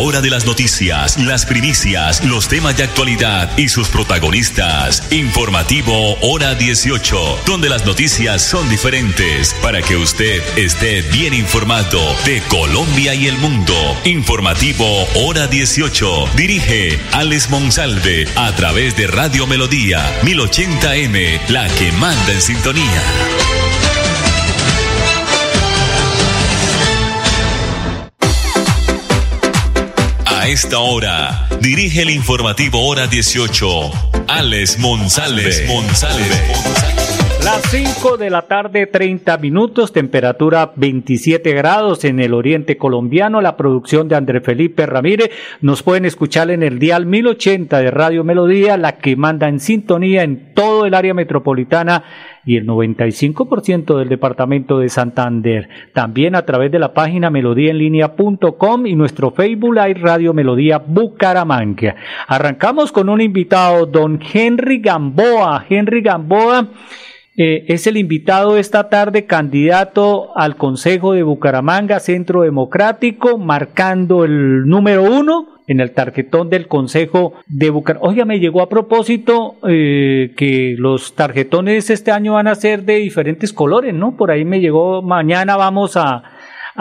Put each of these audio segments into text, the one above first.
hora de las noticias, las primicias, los temas de actualidad y sus protagonistas. Informativo Hora 18, donde las noticias son diferentes para que usted esté bien informado de Colombia y el mundo. Informativo Hora 18. Dirige Alex Monsalve a través de Radio Melodía 1080M, la que manda en sintonía. A esta hora, dirige el informativo Hora 18, Alex Monsalve. Las 5 de la tarde, 30 minutos, temperatura 27 grados en el oriente colombiano. La producción de André Felipe Ramírez. Nos pueden escuchar en el dial 1080 de Radio Melodía, la que manda en sintonía en todo el área metropolitana y el 95% del departamento de Santander. También a través de la página melodíaenlínea.com y nuestro Facebook Live Radio Melodía Bucaramanga. Arrancamos con un invitado, don Henry Gamboa. Henry Gamboa. Eh, es el invitado esta tarde, candidato al Consejo de Bucaramanga, Centro Democrático, marcando el número uno en el tarjetón del Consejo de Bucaramanga. Oiga, me llegó a propósito eh, que los tarjetones este año van a ser de diferentes colores, ¿no? Por ahí me llegó, mañana vamos a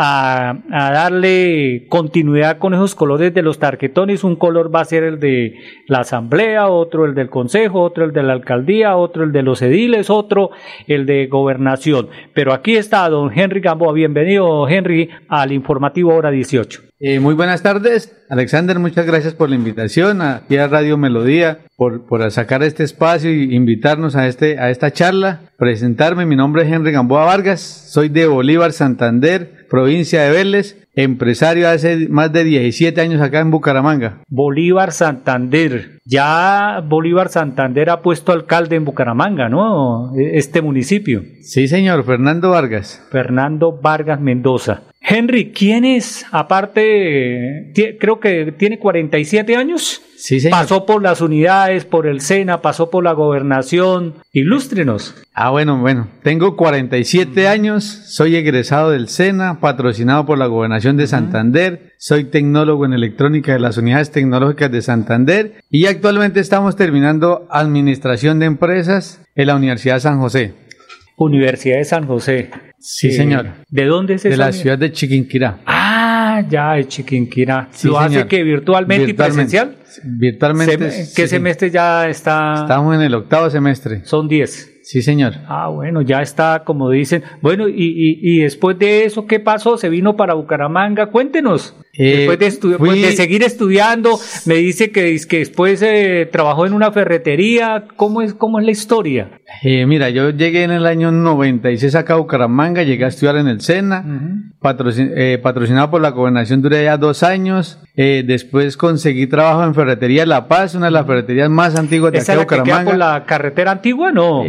a, a, darle continuidad con esos colores de los tarjetones. Un color va a ser el de la asamblea, otro el del consejo, otro el de la alcaldía, otro el de los ediles, otro el de gobernación. Pero aquí está don Henry Gamboa. Bienvenido, Henry, al informativo hora 18. Eh, muy buenas tardes, Alexander. Muchas gracias por la invitación aquí a Radio Melodía, por, por sacar este espacio y invitarnos a, este, a esta charla. Presentarme, mi nombre es Henry Gamboa Vargas, soy de Bolívar, Santander, provincia de Vélez, empresario hace más de 17 años acá en Bucaramanga. Bolívar, Santander. Ya Bolívar Santander ha puesto alcalde en Bucaramanga, ¿no? Este municipio. Sí, señor, Fernando Vargas. Fernando Vargas Mendoza. Henry, ¿quién es? Aparte, creo que tiene 47 años. Sí, señor. Pasó por las unidades, por el SENA, pasó por la gobernación. Ilústrenos. Ah, bueno, bueno. Tengo 47 años, soy egresado del SENA, patrocinado por la gobernación de Santander. Soy tecnólogo en electrónica de las unidades tecnológicas de Santander y actualmente estamos terminando administración de empresas en la Universidad de San José. Universidad de San José. Sí, señor. ¿De dónde es De la ciudad de Chiquinquirá. Ah, ya, de Chiquinquirá. Sí, ¿Lo hace que virtualmente, virtualmente, y presencial? Virtualmente. ¿Qué sí, semestre ya está? Estamos en el octavo semestre. Son 10. Sí, señor. Ah, bueno, ya está, como dicen. Bueno, y, y, y después de eso, ¿qué pasó? ¿Se vino para Bucaramanga? Cuéntenos. Eh, después de, fui... de, seguir estudiando, me dice que, que después eh, trabajó en una ferretería. ¿Cómo es, cómo es la historia? Eh, mira, yo llegué en el año 96 acá a Bucaramanga, llegué a estudiar en el SENA, uh -huh. patrocin patrocinado por la gobernación, duré ya dos años. después conseguí trabajo en Ferretería La Paz, una de las ferreterías más antiguas de ¿Esa acá de Bucaramanga. Que queda por la carretera antigua? No.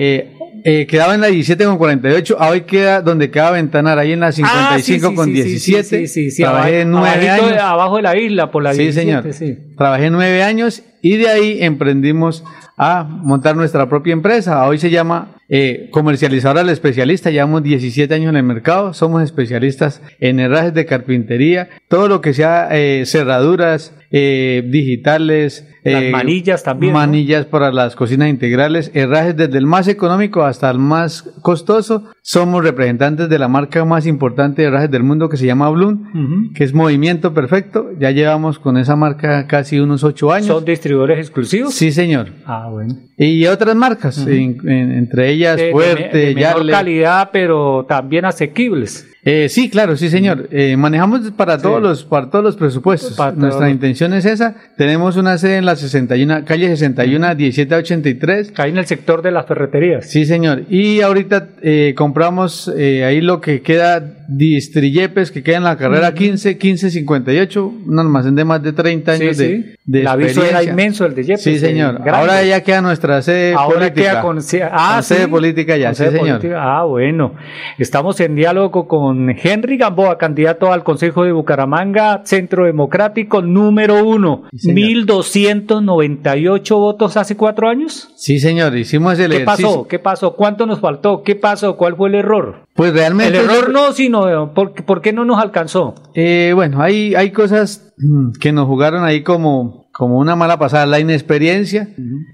Eh, quedaba en la 17 con 48, hoy queda donde queda Ventanar, ahí en la 55 ah, sí, sí, con sí, 17. Sí, sí, Trabajé abajo, nueve años. De, abajo de la isla, por la sí, 17, señor. Trabajé nueve años y de ahí emprendimos a montar nuestra propia empresa. Hoy se llama eh, comercializadora al especialista. Llevamos 17 años en el mercado. Somos especialistas en herrajes de carpintería. Todo lo que sea eh, cerraduras eh, digitales. Las manillas también. Manillas ¿no? para las cocinas integrales. Herrajes desde el más económico hasta el más costoso. Somos representantes de la marca más importante de herrajes del mundo que se llama Bloom, uh -huh. que es Movimiento Perfecto. Ya llevamos con esa marca casi unos 8 años. ¿Son distribuidores exclusivos? Sí, señor. Ah, bueno. Y otras marcas, uh -huh. en, en, entre ellas de, Fuerte, de, de mejor Yarle. calidad, pero también asequibles. Eh, sí, claro, sí, señor. Eh, manejamos para todos sí. los para todos los presupuestos. Para Nuestra intención es esa. Tenemos una sede en la 61 calle 61 1783. Ahí en el sector de las ferreterías. Sí, señor. Y ahorita eh, compramos eh, ahí lo que queda Distriyepes que queda en la carrera uh -huh. 15 1558, un almacén de más de 30 años sí, de, sí. de El aviso era inmenso el de Yepes. Sí, señor. Ahora ya queda nuestra sede Ahora política. queda con, ah, con sede política ya, sí, señor. Política. Ah, bueno. Estamos en diálogo con Henry Gamboa, candidato al Consejo de Bucaramanga, Centro Democrático número uno. Sí, 1298 votos hace cuatro años. Sí, señor. Hicimos el ¿Qué ejercicio. pasó? ¿Qué pasó? ¿Cuánto nos faltó? ¿Qué pasó? ¿Cuál fue el error? Pues realmente... El error no, sino ¿por, ¿por qué no nos alcanzó? Eh, bueno, hay, hay cosas que nos jugaron ahí como, como una mala pasada, la inexperiencia.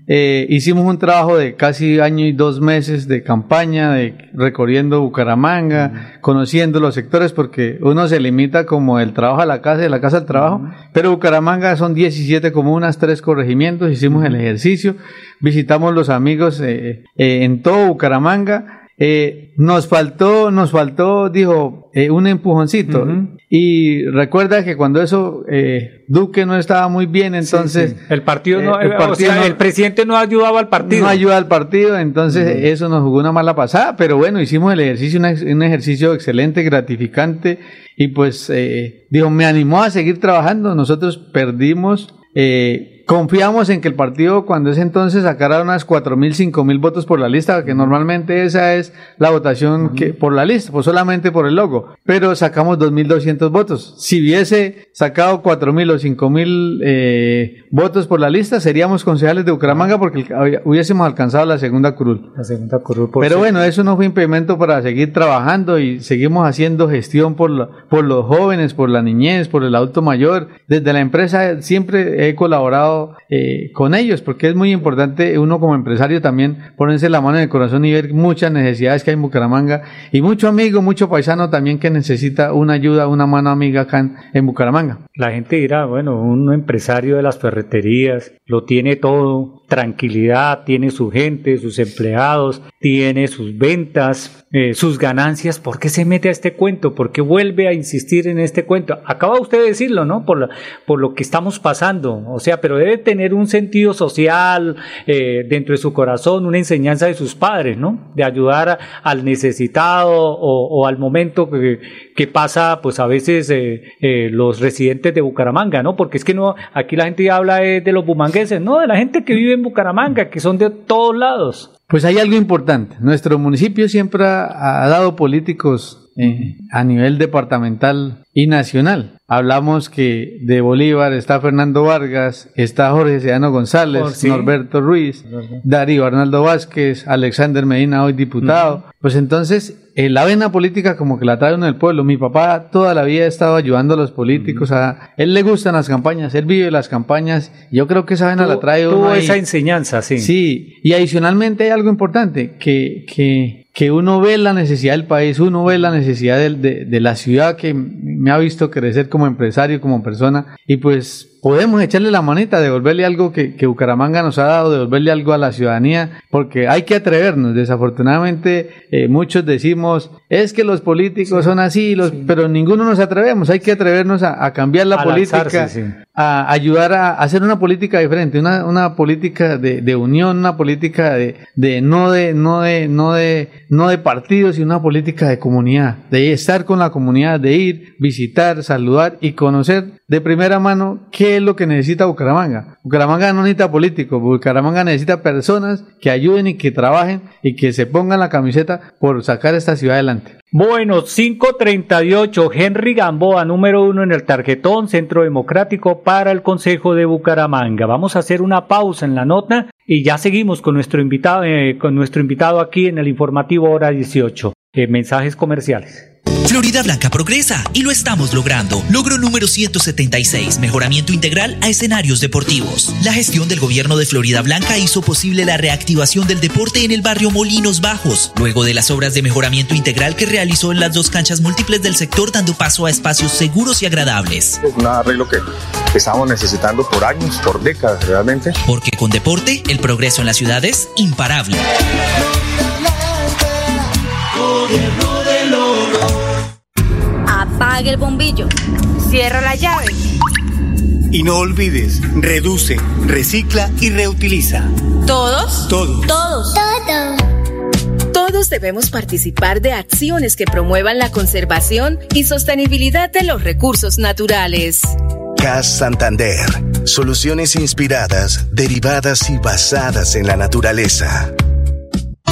Eh, hicimos un trabajo de casi año y dos meses de campaña, de recorriendo Bucaramanga, conociendo los sectores, porque uno se limita como el trabajo a la casa y de la casa al trabajo, pero Bucaramanga son 17 comunas, tres corregimientos, hicimos el ejercicio, visitamos los amigos eh, eh, en todo Bucaramanga eh, nos faltó, nos faltó, dijo, eh, un empujoncito. Y recuerda que cuando eso, eh, Duque no estaba muy bien, entonces... El partido no, el, el, presidente no ayudaba al partido. No ayuda al partido, entonces eso nos jugó una mala pasada, pero bueno, hicimos el ejercicio, un ejercicio excelente, gratificante, y pues, dijo, me animó a seguir trabajando. Nosotros perdimos... Eh, Confiamos en que el partido cuando es entonces sacara unas cuatro mil, cinco mil votos por la lista, que normalmente esa es la votación que por la lista, pues solamente por el logo, pero sacamos 2.200 votos. Si hubiese sacado cuatro mil o cinco mil eh, votos por la lista, seríamos concejales de Bucaramanga porque hubiésemos alcanzado la segunda curul. La segunda curul pero bueno, eso no fue impedimento para seguir trabajando y seguimos haciendo gestión por, por los jóvenes, por la niñez, por el adulto mayor. Desde la empresa siempre he colaborado eh, con ellos, porque es muy importante uno como empresario también ponerse la mano en el corazón y ver muchas necesidades que hay en Bucaramanga y mucho amigo, mucho paisano también que necesita una ayuda, una mano amiga acá en, Bucaramanga. La gente dirá, bueno, un empresario de las ferreterías lo tiene todo, tranquilidad, tiene su gente, sus empleados, tiene sus ventas, eh, sus ganancias, ¿por qué se mete a este cuento? ¿Por qué vuelve a insistir en este cuento? Acaba usted de decirlo, ¿no? Por, por lo que estamos pasando, o sea, pero debe tener un sentido social eh, dentro de su corazón, una enseñanza de sus padres, ¿no? De ayudar al necesitado o, al momento que, pasa, pues a veces eh, los residentes de Bucaramanga, ¿no? Porque es que no, aquí la gente habla de los bumangueses, no, de la gente que vive en Bucaramanga, que son de todos lados. Pues hay algo importante. Nuestro municipio siempre ha, dado políticos eh, a nivel departamental y nacional. Hablamos que de Bolívar está Fernando Vargas, está Jorge Sedano González, Norberto Ruiz, Darío Arnaldo Vázquez, Alexander Medina, hoy diputado. Pues entonces, eh, la vena política como que la trae uno del pueblo. Mi papá toda la vida ha estado ayudando a los políticos. A él le gustan las campañas, él vive las campañas. Yo creo que esa vena la trae uno. Tuvo esa enseñanza, sí. Sí, y adicionalmente hay algo importante que, que que uno ve la necesidad del país, uno ve la necesidad de, de, la ciudad que me ha visto crecer como empresario, como persona, y pues podemos echarle la manita, devolverle algo que, que, Bucaramanga nos ha dado, devolverle algo a la ciudadanía, porque hay que atrevernos. Desafortunadamente, eh, muchos decimos, es que los políticos son así, los, pero ninguno nos atrevemos. Hay que atrevernos a, cambiar la política, a ayudar a, hacer una política diferente, una, una política de, de, unión, una política de, de, no de, no de, no de, no de partidos, sino una política de comunidad, de estar con la comunidad, de ir, visitar, saludar y conocer de primera mano qué es lo que necesita Bucaramanga. Bucaramanga no necesita políticos, Bucaramanga necesita personas que ayuden y que trabajen y que se pongan la camiseta por sacar esta ciudad adelante. Bueno, 538, Henry Gamboa, número uno en el tarjetón, Centro Democrático para el Consejo de Bucaramanga. Vamos a hacer una pausa en la nota y ya seguimos con nuestro invitado, eh, con nuestro invitado aquí en el informativo hora 18. Eh, mensajes comerciales. Florida Blanca progresa y lo estamos logrando. Logro número 176, mejoramiento integral a escenarios deportivos. La gestión del gobierno de Florida Blanca hizo posible la reactivación del deporte en el barrio Molinos Bajos, luego de las obras de mejoramiento integral que realizó en las dos canchas múltiples del sector dando paso a espacios seguros y agradables. Es un arreglo que estamos necesitando por años, por décadas realmente. Porque con deporte, el progreso en la ciudad es imparable. Apague el bombillo. Cierra la llave. Y no olvides, reduce, recicla y reutiliza. ¿Todos? Todos. Todos. Todos. Todos debemos participar de acciones que promuevan la conservación y sostenibilidad de los recursos naturales. CAS Santander. Soluciones inspiradas, derivadas y basadas en la naturaleza.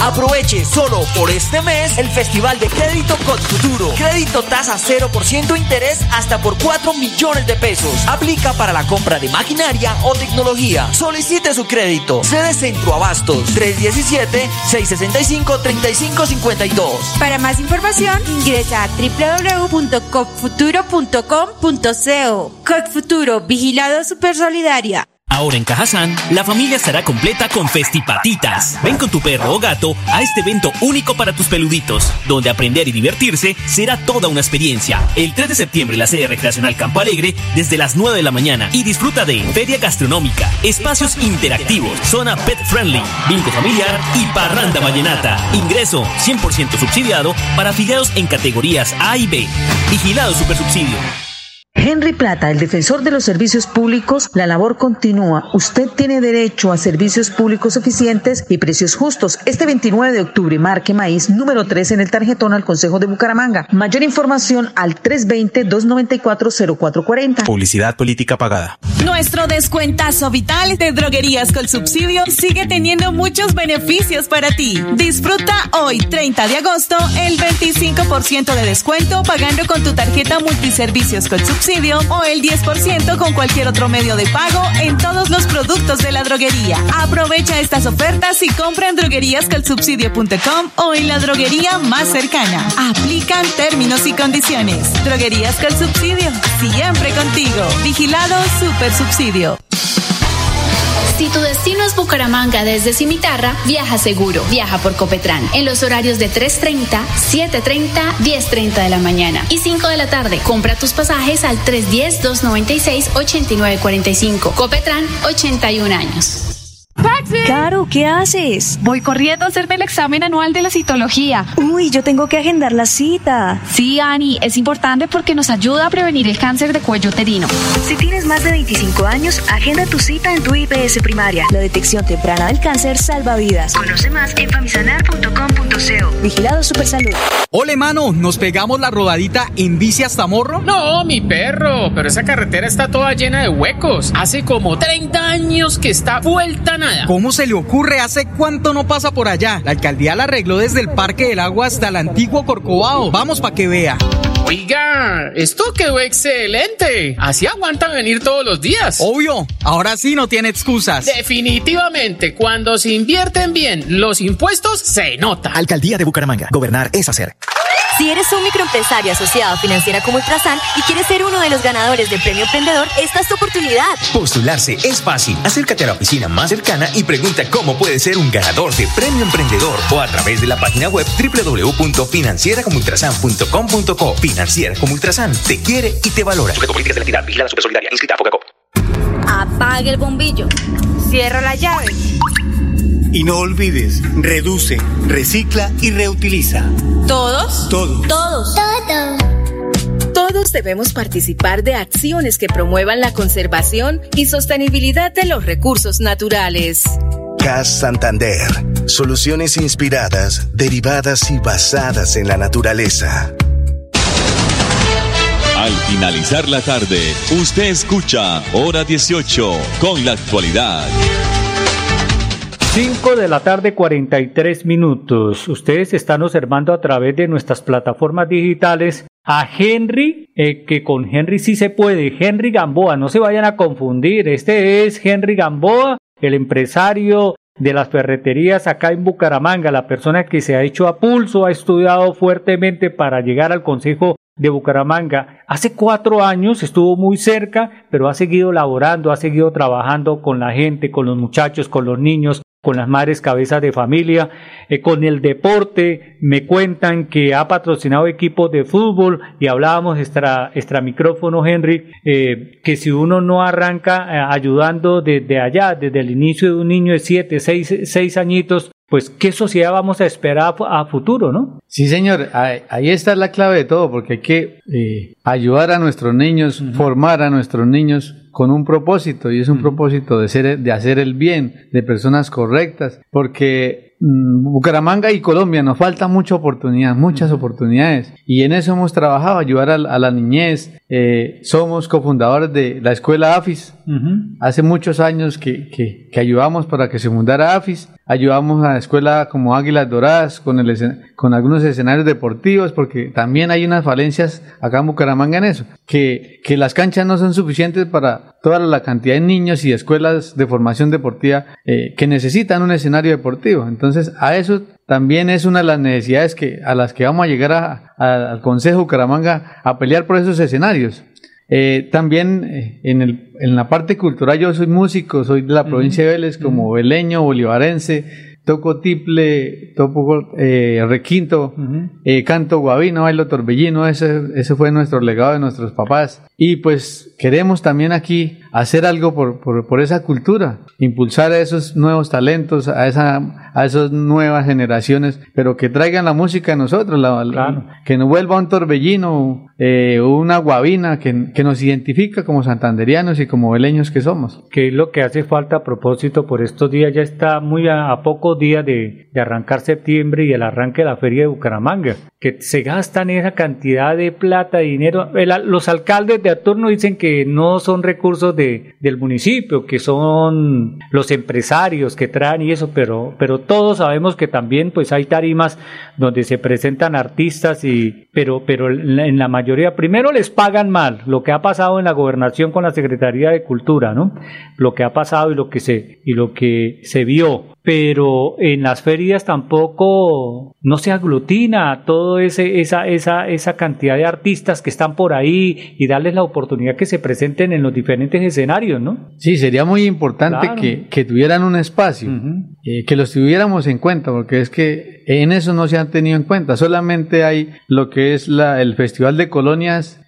Aproveche solo por este mes el Festival de Crédito con Futuro. Crédito tasa 0% interés hasta por 4 millones de pesos. Aplica para la compra de maquinaria o tecnología. Solicite su crédito. Sede Centro Abastos 317-665-3552. Para más información, ingresa a www.copfuturo.com.co. Copfuturo, vigilado super solidaria. Ahora en Cajazán, la familia estará completa con festipatitas. Ven con tu perro o gato a este evento único para tus peluditos, donde aprender y divertirse será toda una experiencia. El 3 de septiembre la sede recreacional Campo Alegre desde las 9 de la mañana y disfruta de feria gastronómica, espacios interactivos, zona pet friendly, bingo familiar y parranda vallenata. Ingreso 100% subsidiado para afiliados en categorías A y B. Vigilado Supersubsidio. Henry Plata, el defensor de los servicios públicos, la labor continúa. Usted tiene derecho a servicios públicos eficientes y precios justos. Este 29 de octubre, marque maíz número 3 en el tarjetón al Consejo de Bucaramanga. Mayor información al 320-294-0440. Publicidad política pagada. Nuestro descuentazo vital de droguerías con subsidio sigue teniendo muchos beneficios para ti. Disfruta hoy, 30 de agosto, el 25% de descuento pagando con tu tarjeta multiservicios con subsidio o el 10% con cualquier otro medio de pago en todos los productos de la droguería. Aprovecha estas ofertas y compra en drogueríascolsubsidio.com o en la droguería más cercana. Aplican términos y condiciones. Droguerías con subsidio, siempre contigo. Vigilado Super Subsidio. Si tu destino es Bucaramanga desde Cimitarra, viaja seguro. Viaja por Copetran en los horarios de 3.30, 7.30, 10.30 de la mañana y 5 de la tarde. Compra tus pasajes al 310-296-8945. Copetran, 81 años. Caro, ¿qué haces? Voy corriendo a hacerme el examen anual de la citología. Uy, yo tengo que agendar la cita. Sí, Ani, es importante porque nos ayuda a prevenir el cáncer de cuello uterino. Si tienes más de 25 años, agenda tu cita en tu IPS primaria. La detección temprana del cáncer salva vidas. Conoce más en famisanar.com.co. Vigilado Supersalud. Ole, mano, ¿nos pegamos la rodadita en bici hasta Morro? No, mi perro, pero esa carretera está toda llena de huecos. Hace como 30 años que está vuelta nada. ¿Cómo se le ocurre? ¿Hace cuánto no pasa por allá? La alcaldía la arregló desde el Parque del Agua hasta el antiguo Corcovado. Vamos para que vea. Oiga, esto quedó excelente. Así aguantan venir todos los días. Obvio, ahora sí no tiene excusas. Definitivamente, cuando se invierten bien los impuestos, se nota. Alcaldía de Bucaramanga. Gobernar es hacer. Si eres un microempresario asociado a Financiera como Ultrasan y quieres ser uno de los ganadores del Premio Emprendedor, esta es tu oportunidad. Postularse es fácil. Acércate a la oficina más cercana y pregunta cómo puedes ser un ganador de Premio Emprendedor o a través de la página web www.financieracomultrasan.com.co. Financiera como Ultrasan te quiere y te valora. Sujeto políticas de la entidad, vigilada solidaria, inscrita a Fogacop. Apague el bombillo. Cierra la llave. Y no olvides, reduce, recicla y reutiliza. ¿Todos? Todos. Todos. Todos. Todos debemos participar de acciones que promuevan la conservación y sostenibilidad de los recursos naturales. CAS Santander. Soluciones inspiradas, derivadas y basadas en la naturaleza. Al finalizar la tarde, usted escucha Hora 18 con la actualidad. 5 de la tarde 43 minutos. Ustedes están observando a través de nuestras plataformas digitales a Henry, eh, que con Henry sí se puede, Henry Gamboa, no se vayan a confundir, este es Henry Gamboa, el empresario de las ferreterías acá en Bucaramanga, la persona que se ha hecho a pulso, ha estudiado fuertemente para llegar al Consejo de Bucaramanga. Hace cuatro años estuvo muy cerca, pero ha seguido laborando, ha seguido trabajando con la gente, con los muchachos, con los niños, con las madres cabezas de familia, eh, con el deporte. Me cuentan que ha patrocinado equipos de fútbol y hablábamos extra, extra micrófono, Henry, eh, que si uno no arranca eh, ayudando desde allá, desde el inicio de un niño de siete, seis, seis añitos, pues qué sociedad vamos a esperar a futuro, ¿no? Sí, señor, ahí está la clave de todo, porque hay que eh, ayudar a nuestros niños, formar a nuestros niños con un propósito, y es un propósito de, ser, de hacer el bien, de personas correctas, porque mm, Bucaramanga y Colombia nos falta mucha oportunidad, muchas oportunidades. Y en eso hemos trabajado, ayudar a, a la niñez. Eh, somos cofundadores de la escuela AFIS. Hace muchos años que, que, que ayudamos para que se fundara AFIS ayudamos a la escuela como Águilas Doradas con, el, con algunos escenarios deportivos, porque también hay unas falencias acá en Bucaramanga en eso, que, que las canchas no son suficientes para toda la cantidad de niños y escuelas de formación deportiva eh, que necesitan un escenario deportivo. Entonces, a eso también es una de las necesidades que, a las que vamos a llegar a, al Consejo Bucaramanga a pelear por esos escenarios. Eh, también eh, en, el, en, la parte cultural yo soy músico, soy de la provincia de Vélez como veleño, bolivarense, toco tiple, toco eh, requinto, eh, canto guabino, bailo torbellino, ese, ese fue nuestro legado de nuestros papás. Y pues queremos también aquí hacer algo por, por, por, esa cultura, impulsar a esos nuevos talentos, a, esa, a esas nuevas generaciones, pero que traigan la música a nosotros, la, que nos vuelva un torbellino, eh, una guabina que, que, nos identifica como santanderianos y como veleños que somos. Que es lo que hace falta a propósito por estos días, ya está muy a, a pocos días de, de arrancar septiembre y el arranque de la feria de Bucaramanga, que se gastan esa cantidad de plata, de dinero. El, los alcaldes de turno dicen que no son recursos de, del municipio, que son los empresarios que traen y eso, pero, pero todos sabemos que también pues hay tarimas donde se presentan artistas y, pero, pero en la mayoría, primero les pagan mal, lo que ha pasado en la gobernación con la Secretaría de Cultura, ¿no? Lo que ha pasado y lo que se, y lo que se vio pero en las ferias tampoco no se aglutina ese esa esa esa cantidad de artistas que están por ahí y darles la oportunidad que se presenten en los diferentes escenarios, ¿no? Sí, sería muy importante Claro. que, que tuvieran un espacio, eh, que los tuviéramos en cuenta, porque es que en eso no se han tenido en cuenta. Solamente hay lo que es la, el Festival de Colonias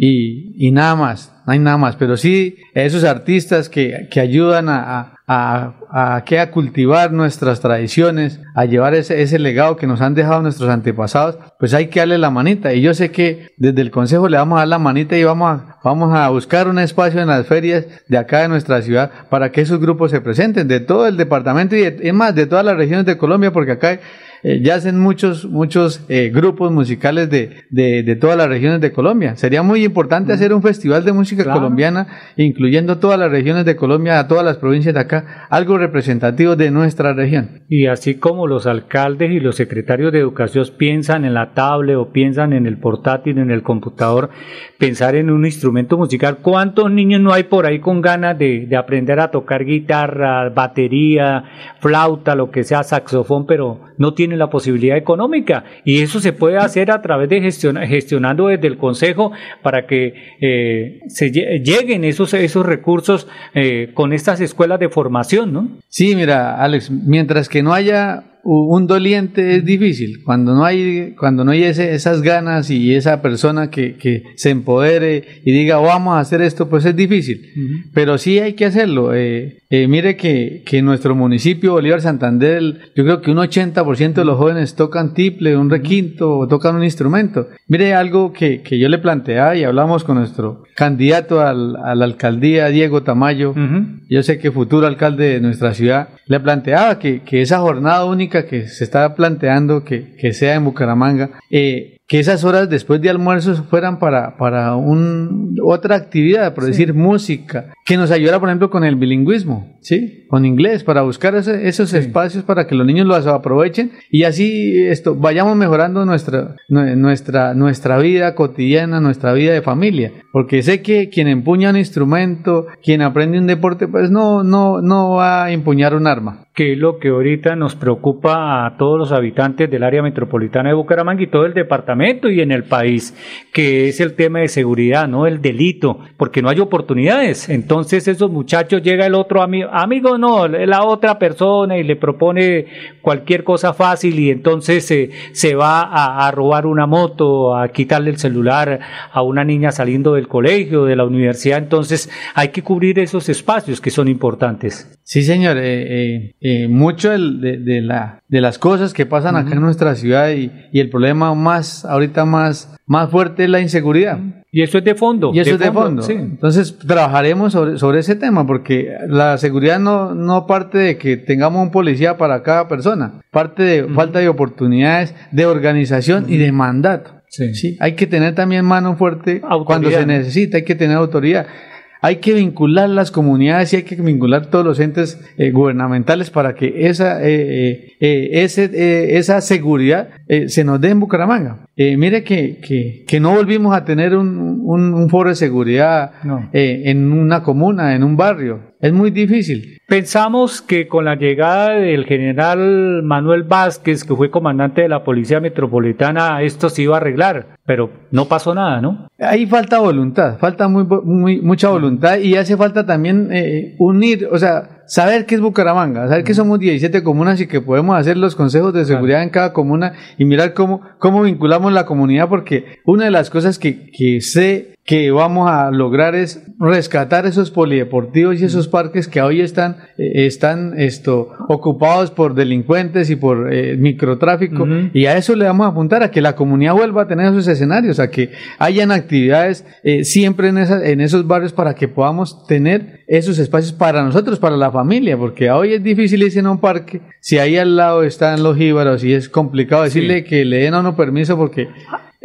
y, y nada más, no hay nada más. Pero sí, esos artistas que, que ayudan a, a, a, a, a cultivar nuestras tradiciones, a llevar ese, ese legado que nos han dejado nuestros antepasados, pues hay que darle la manita. Y yo sé que desde el Consejo le vamos a dar la manita y vamos a, vamos a buscar un espacio en las ferias de acá de nuestra ciudad para que esos grupos se presenten de todo el departamento y de- es más de todas las regiones de Colombia, porque acá eh, ya hacen muchos, muchos eh, grupos musicales de, de, de todas las regiones de Colombia. Sería muy importante hacer un festival de música colombiana, incluyendo todas las regiones de Colombia, a todas las provincias de acá, algo representativo de nuestra región. Y así como los alcaldes y los secretarios de educación piensan en la tablet o piensan en el portátil, en el computador, pensar en un instrumento musical, ¿cuántos niños no hay por ahí con ganas de, de aprender a tocar guitarra, batería, flauta, lo que sea, saxofón, pero no tienen la posibilidad económica? Y eso se puede hacer a través de gestiona- gestionando desde el Consejo para que eh, se lle- lleguen esos, esos recursos eh, con estas escuelas de formación, ¿no? Sí, mira, Alex, mientras que no haya un doliente es difícil. Cuando no hay, cuando no hay ese- esas ganas y esa persona que, que se empodere y diga vamos a hacer esto, pues es difícil. Pero sí hay que hacerlo. Eh, eh, mire que, que en nuestro municipio, Bolívar Santander, yo creo que un 80% de los jóvenes tocan tiple, un requinto o tocan un instrumento. Mire algo que, que yo le planteaba y hablamos con nuestro candidato al- a la alcaldía, Diego Tamayo. Yo sé que futuro alcalde de nuestra ciudad le planteaba que, que esa jornada única que se está planteando que, que sea en Bucaramanga, eh, que esas horas después de almuerzo fueran para, para un, otra actividad, por decir música, que nos ayudara, por ejemplo, con el bilingüismo, ¿sí? Con inglés, para buscar ese- esos espacios para que los niños los aprovechen y así esto, vayamos mejorando nuestra, nue- nuestra, nuestra vida cotidiana, nuestra vida de familia. Porque sé que quien empuña un instrumento, quien aprende un deporte, pues no, no, no va a empuñar un arma. que es lo que ahorita nos preocupa a todos los habitantes del área metropolitana de Bucaramanga y todo el departamento y en el país, que es el tema de seguridad, no el delito, porque no hay oportunidades. Entonces esos muchachos llega el otro amigo, amigo no, la otra persona y le propone cualquier cosa fácil y entonces se, se va a, a robar una moto, a quitarle el celular a una niña saliendo del colegio, de la universidad. Entonces hay que cubrir esos espacios que son importantes. Sí, señor. eh, eh, eh, mucho del- de, de la, de las cosas que pasan acá en nuestra ciudad y, y el problema más más, ahorita más, más fuerte es la inseguridad. Y eso es de fondo. Y eso es de fondo. sí. Entonces trabajaremos sobre, sobre ese tema porque la seguridad no, no parte de que tengamos un policía para cada persona, parte de falta de oportunidades, de organización y de mandato. Sí. Hay que tener también mano fuerte cuando se necesita, hay que tener autoridad. Hay que vincular las comunidades y hay que vincular todos los entes eh, gubernamentales para que esa, eh, eh, ese, eh, esa seguridad eh, se nos dé en Bucaramanga. Eh, mire que, que, que no volvimos a tener un, un, un foro de seguridad No. eh, en una comuna, en un barrio. Es muy difícil. Pensamos que con la llegada del general Manuel Vázquez, que fue comandante de la Policía Metropolitana, esto se iba a arreglar, pero no pasó nada, ¿no? Ahí falta voluntad, falta muy, muy mucha voluntad y hace falta también eh, unir, o sea, saber qué es Bucaramanga, saber que somos 17 comunas y que podemos hacer los consejos de seguridad en cada comuna y mirar cómo, cómo vinculamos la comunidad, porque una de las cosas que, que sé que vamos a lograr es rescatar esos polideportivos y esos parques que hoy están, eh, están esto, ocupados por delincuentes y por eh, microtráfico. Y a eso le vamos a apuntar, a que la comunidad vuelva a tener esos escenarios, a que hayan actividades eh, siempre en, esa- en esos barrios para que podamos tener esos espacios para nosotros, para la familia, porque hoy es difícil irse a un parque si ahí al lado están los jíbaros y es complicado decirle que le den a uno permiso porque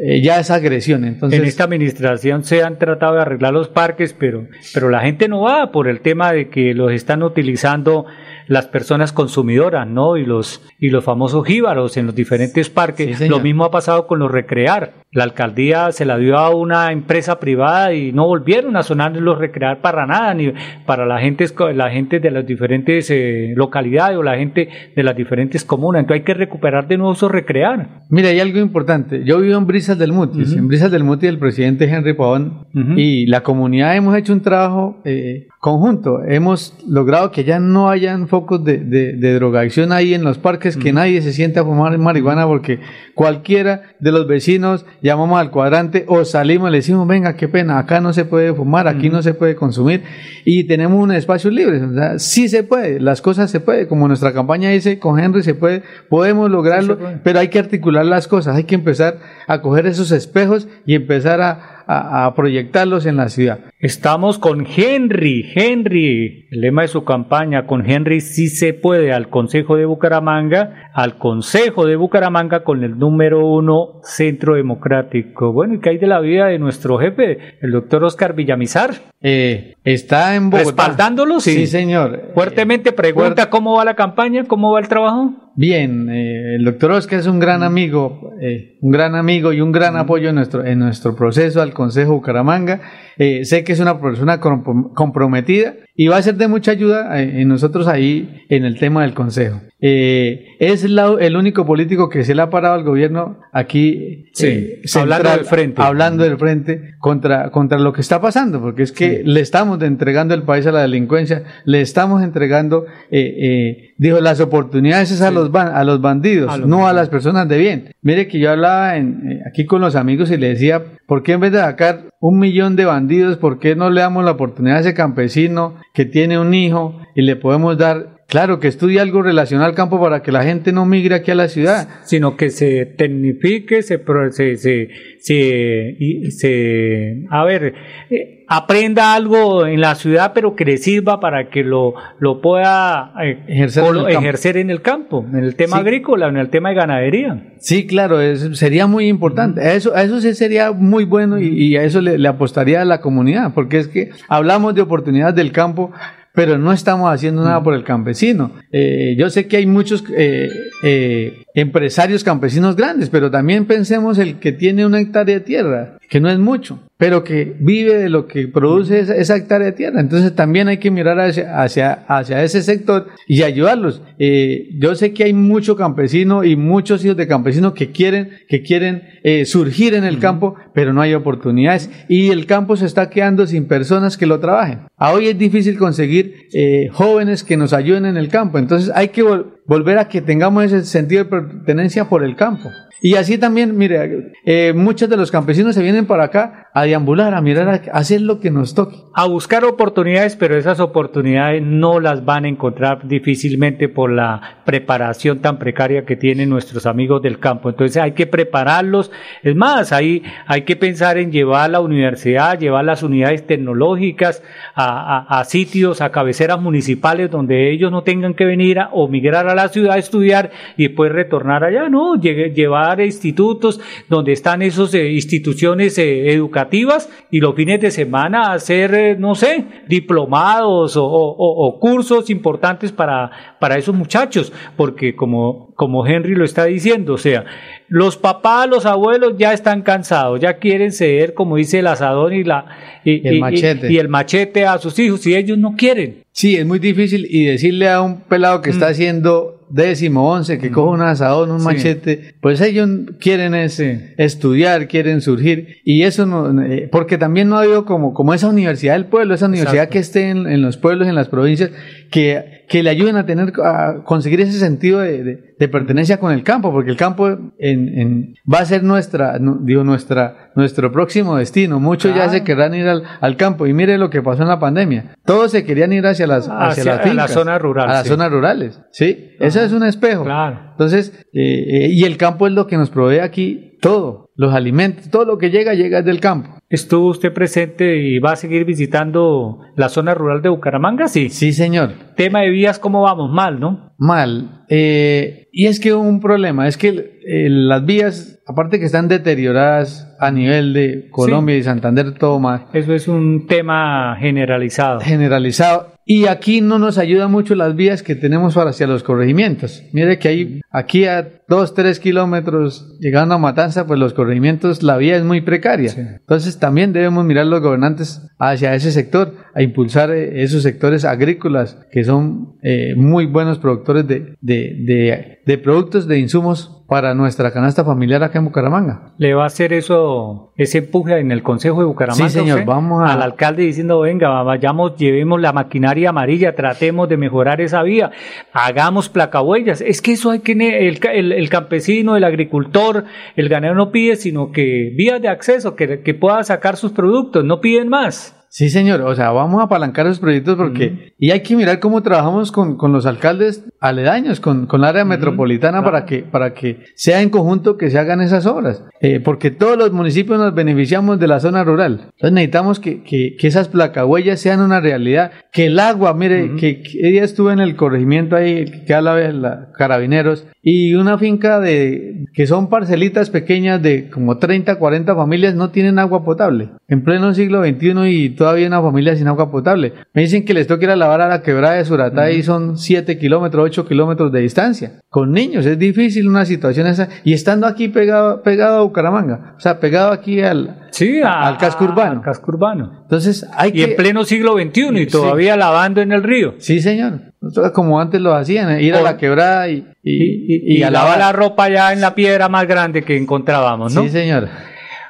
eh, ya es agresión. Entonces, en esta administración se han tratado de arreglar los parques, pero, pero la gente no va por el tema de que los están utilizando las personas consumidoras, ¿no? Y los, y los famosos jíbaros en los diferentes parques. Lo mismo ha pasado con los recrear. La alcaldía se la dio a una empresa privada y no volvieron a sonar los recrear para nada, ni para la gente, la gente de las diferentes eh, localidades o la gente de las diferentes comunas. Entonces hay que recuperar de nuevo esos recrear. Mira, hay algo importante. Yo vivo en Brisas del Mutis, en Brisas del Mutis el presidente Henry Pavón y la comunidad hemos hecho un trabajo eh, conjunto. Hemos logrado que ya no hayan focos de, de- de drogadicción ahí en los parques, que nadie se siente a fumar marihuana porque cualquiera de los vecinos llamamos al cuadrante o salimos y le decimos, venga, qué pena, acá no se puede fumar, aquí no se puede consumir y tenemos un espacio libre. O sea, sí se puede, las cosas se puede, como nuestra campaña dice, con Henry se puede, podemos lograrlo, pero hay que articular las cosas, hay que empezar a coger esos espejos y empezar a, a- a proyectarlos en la ciudad. Estamos con Henry, Henry, el lema de su campaña, con Henry sí se puede al Consejo de Bucaramanga, al Consejo de Bucaramanga con el número uno Centro Democrático. Bueno, ¿y qué hay de la vida de nuestro jefe, el doctor Oscar Villamizar? Eh, está en Bogotá. ¿Respaldándolo? Sí, señor. Fuertemente pregunta cómo va la campaña, cómo va el trabajo. Bien, eh, el doctor Oscar es un gran amigo, eh, un gran amigo y un gran apoyo en nuestro, en nuestro proceso al Consejo Bucaramanga. Eh, sé que es una persona comprom- comprometida y va a ser de mucha ayuda eh, en nosotros ahí en el tema del Consejo. Eh, es la- el único político que se le ha parado al gobierno aquí. Sí, eh, hablando del frente. Hablando del frente contra, contra lo que está pasando, porque es que le estamos entregando el país a la delincuencia, le estamos entregando, eh, eh, dijo, las oportunidades es a, los, ban- a los bandidos, A los no a las personas de bien. Mire que yo hablaba en, aquí con los amigos y le decía, ¿por qué en vez de sacar un millón de bandidos, por qué no le damos la oportunidad a ese campesino que tiene un hijo y le podemos dar Claro, que estudie algo relacionado al campo para que la gente no migre aquí a la ciudad. Sino que se tecnifique, se, se, se, se, y se- a ver, eh, aprenda algo en la ciudad, pero que le sirva para que lo, lo pueda eh, Ejercer en el campo. ejercer en el campo, en el tema Sí. agrícola, en el tema de ganadería. Sí, claro, es- sería muy importante. A Eso, a eso sí sería muy bueno y, y a eso le, le apostaría a la comunidad, porque es que hablamos de oportunidades del campo, pero no estamos haciendo nada por el campesino. Eh, yo sé que hay muchos eh, eh, empresarios campesinos grandes, pero también pensemos el que tiene una hectárea de tierra, que no es mucho, pero que vive de lo que produce esa, esa hectárea de tierra. Entonces también hay que mirar hacia, hacia, hacia ese sector y ayudarlos. Eh, yo sé que hay mucho campesino y muchos hijos de campesinos que quieren, que quieren eh, surgir en el campo, pero no hay oportunidades y el campo se está quedando sin personas que lo trabajen. A hoy es difícil conseguir eh, jóvenes que nos ayuden en el campo, entonces hay que volver a que tengamos ese sentido de pertenencia por el campo. Y así también, mire, eh, muchos de los campesinos se vienen para acá a a deambular, a mirar, a hacer lo que nos toque. A buscar oportunidades, pero esas oportunidades no las van a encontrar difícilmente por la preparación tan precaria que tienen nuestros amigos del campo. Entonces hay que prepararlos. Es más, ahí hay que pensar en llevar la universidad, llevar las unidades tecnológicas a, a, sitios, a cabeceras municipales donde ellos no tengan que venir a, o migrar a la ciudad a estudiar y después retornar allá, no, llevar institutos donde están esas eh, instituciones eh, educativas y los fines de semana hacer, eh, no sé, diplomados o, cursos importantes para, para esos muchachos, porque como, como Henry lo está diciendo, o sea, los papás, los abuelos ya están cansados, ya quieren ceder, como dice el asadón y, la, y, el, machete. y el machete a sus hijos, y ellos no quieren. Sí, es muy difícil y decirle a un pelado que está mm. haciendo décimo, once, que coja un asadón, un machete, pues ellos quieren ese, estudiar, quieren surgir, y eso no, eh, porque también no ha habido como, como esa universidad del pueblo, esa universidad que esté en, los pueblos, en las provincias, que, que le ayuden a tener, a conseguir ese sentido de, de, pertenencia con el campo, porque el campo en, en, va a ser nuestra, digo, nuestra, nuestro próximo destino. Muchos ya se querrán ir al, al, campo, y mire lo que pasó en la pandemia. Todos se querían ir hacia las, hacia, las fincas, a las zonas rurales. A las zonas rurales, sí. Eso es un espejo. Claro. Entonces, eh, eh, y el campo es lo que nos provee aquí todo, los alimentos, todo lo que llega, llega del campo. ¿Estuvo usted presente y va a seguir visitando la zona rural de Bucaramanga? Sí. Sí, señor. Tema de vías, ¿cómo vamos? Mal, ¿no? Mal. Eh, y es que un problema, es que las vías, aparte que están deterioradas a nivel de Colombia y Santander, todo mal. Eso es un tema generalizado. Generalizado. Y aquí no nos ayuda mucho las vías que tenemos para hacia los corregimientos. Mire que hay aquí a dos, tres kilómetros llegando a Matanza, pues los corregimientos, la vía es muy precaria. Entonces también debemos mirar los gobernantes hacia ese sector, a impulsar eh, esos sectores agrícolas que son eh, muy buenos productores de, de, de, de productos, de insumos para nuestra canasta familiar acá en Bucaramanga. ¿Le va a hacer eso, ese empuje en el Consejo de Bucaramanga? Sí, señor, vamos Al alcalde diciendo, venga, vayamos, llevemos la maquinaria amarilla, tratemos de mejorar esa vía, hagamos placahuellas. Es que eso hay que, el, el, campesino, el agricultor, el ganadero no pide, sino que vías de acceso, que, que pueda sacar sus productos, no piden más. Sí, señor. O sea, vamos a apalancar esos proyectos porque... Y hay que mirar cómo trabajamos con, con los alcaldes aledaños, con, con la área metropolitana para, que, para que sea en conjunto que se hagan esas obras. Eh, porque todos los municipios nos beneficiamos de la zona rural. Entonces necesitamos que, que, que esas placahuellas sean una realidad. Que el agua, mire, que, ella estuve en el corregimiento ahí, que habla la carabineros, y una finca de que son parcelitas pequeñas de como 30, 40 familias no tienen agua potable. En pleno siglo XXI y todavía una familia sin agua potable. Me dicen que les toca ir a lavar a la quebrada de Suratá y son 7 kilómetros, 8 kilómetros de distancia. Con niños es difícil una situación esa. Y estando aquí pegado, pegado a Bucaramanga, o sea, pegado aquí al, sí, al casco urbano. casco urbano. Entonces hay y en pleno siglo XXI y todavía lavando en el río. Sí, señor. Como antes lo hacían, ¿eh? ir a la quebrada y, y, a lavar la ropa ya en la piedra más grande que encontrábamos, ¿no? Sí, señor.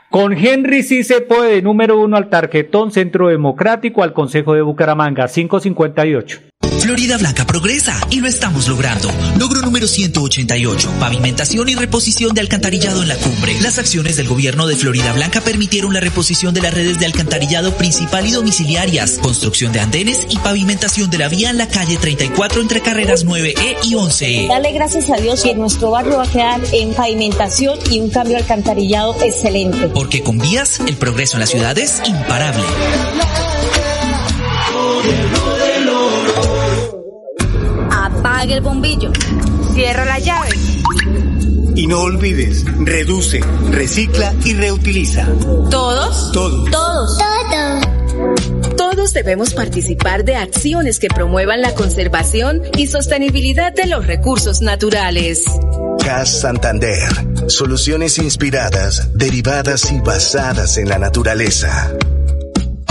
Con Henry sí se puede, número uno al tarjetón Centro Democrático al Consejo de Bucaramanga, 558. Florida Blanca progresa y lo estamos logrando. Logro número 188, pavimentación y reposición de alcantarillado en la cumbre. Las acciones del gobierno de Florida Blanca permitieron la reposición de las redes de alcantarillado principal y domiciliarias, construcción de andenes y pavimentación de la vía en la calle 34 entre carreras 9E y 11E. Dale gracias a Dios que nuestro barrio va a quedar en pavimentación y un cambio alcantarillado excelente. Porque con vías el progreso en la ciudad es imparable. Apague el bombillo. Cierra la llave. Y no olvides, reduce, recicla y reutiliza. ¿Todos? Todos. Todos. Todos. Todos debemos participar de acciones que promuevan la conservación y sostenibilidad de los recursos naturales. CAS Santander. Soluciones inspiradas, derivadas y basadas en la naturaleza.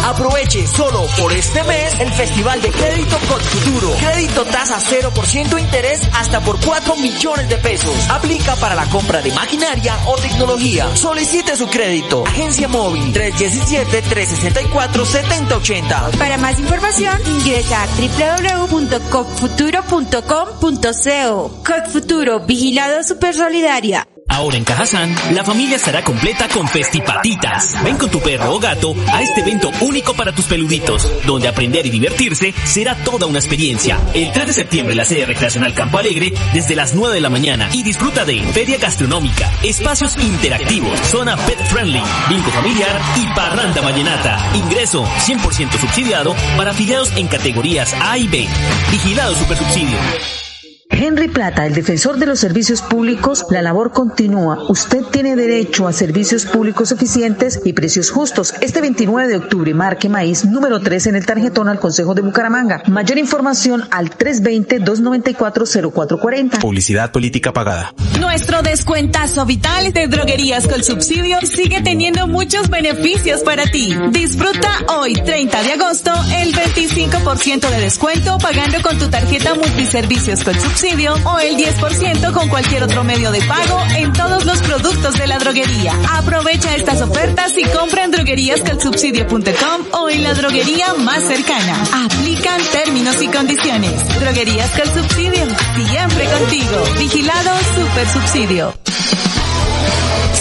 Aproveche solo por este mes el Festival de Crédito con Futuro. Crédito tasa 0% interés hasta por 4 millones de pesos. Aplica para la compra de maquinaria o tecnología. Solicite su crédito. Agencia móvil 317-364-7080. Para más información ingresa a www.cocfuturo.com.co. Cocfuturo, vigilado super solidaria. Ahora en Cajazán, la familia estará completa con festipatitas. Ven con tu perro o gato a este evento único para tus peluditos, donde aprender y divertirse será toda una experiencia. El 3 de septiembre la sede recreacional Campo Alegre desde las 9 de la mañana y disfruta de feria gastronómica, espacios interactivos, zona pet friendly, bingo familiar y parranda vallenata. Ingreso 100% subsidiado para afiliados en categorías A y B. Vigilado Supersubsidio. Henry Plata, el defensor de los servicios públicos, la labor continúa. Usted tiene derecho a servicios públicos eficientes y precios justos. Este 29 de octubre, marque maíz número 3 en el tarjetón al Consejo de Bucaramanga. Mayor información al 320-294-0440. Publicidad política pagada. Nuestro descuentazo vital de droguerías con subsidio sigue teniendo muchos beneficios para ti. Disfruta hoy, 30 de agosto, el 25% de descuento pagando con tu tarjeta multiservicios con subsidio o el 10% con cualquier otro medio de pago en todos los productos de la droguería. Aprovecha estas ofertas y compra en drogueríascolsubsidio.com o en la droguería más cercana. Aplican términos y condiciones. Droguerías con subsidio, siempre contigo. Vigilado Super Subsidio.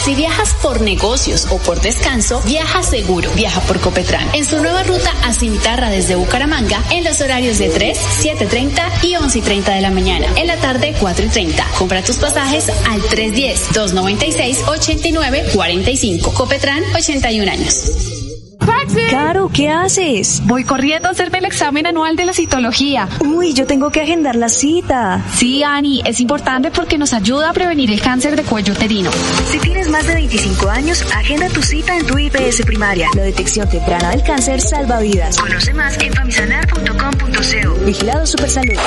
Si viajas por negocios o por descanso, viaja seguro. Viaja por Copetran. En su nueva ruta a Cimitarra desde Bucaramanga, en los horarios de 3, 7.30 y 11.30 de la mañana. En la tarde, 4.30. Compra tus pasajes al 310-296-8945. Copetran, 81 años. Caro, ¿qué haces? Voy corriendo a hacerme el examen anual de la citología. Uy, yo tengo que agendar la cita. Sí, Ani, es importante porque nos ayuda a prevenir el cáncer de cuello uterino. Si tienes más de 25 años, agenda tu cita en tu IPS primaria. La detección temprana del cáncer salva vidas. Conoce más en famisanar.com.co. Vigilado Supersalud.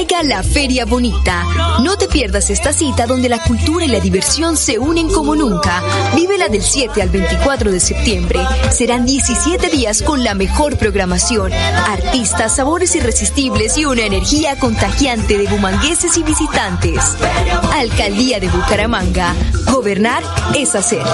Llega la Feria Bonita. No te pierdas esta cita donde la cultura y la diversión se unen como nunca. Vívela del 7 al 24 de septiembre. Serán 17 días con la mejor programación, artistas, sabores irresistibles y una energía contagiante de bumangueses y visitantes. Alcaldía de Bucaramanga. Gobernar es hacer.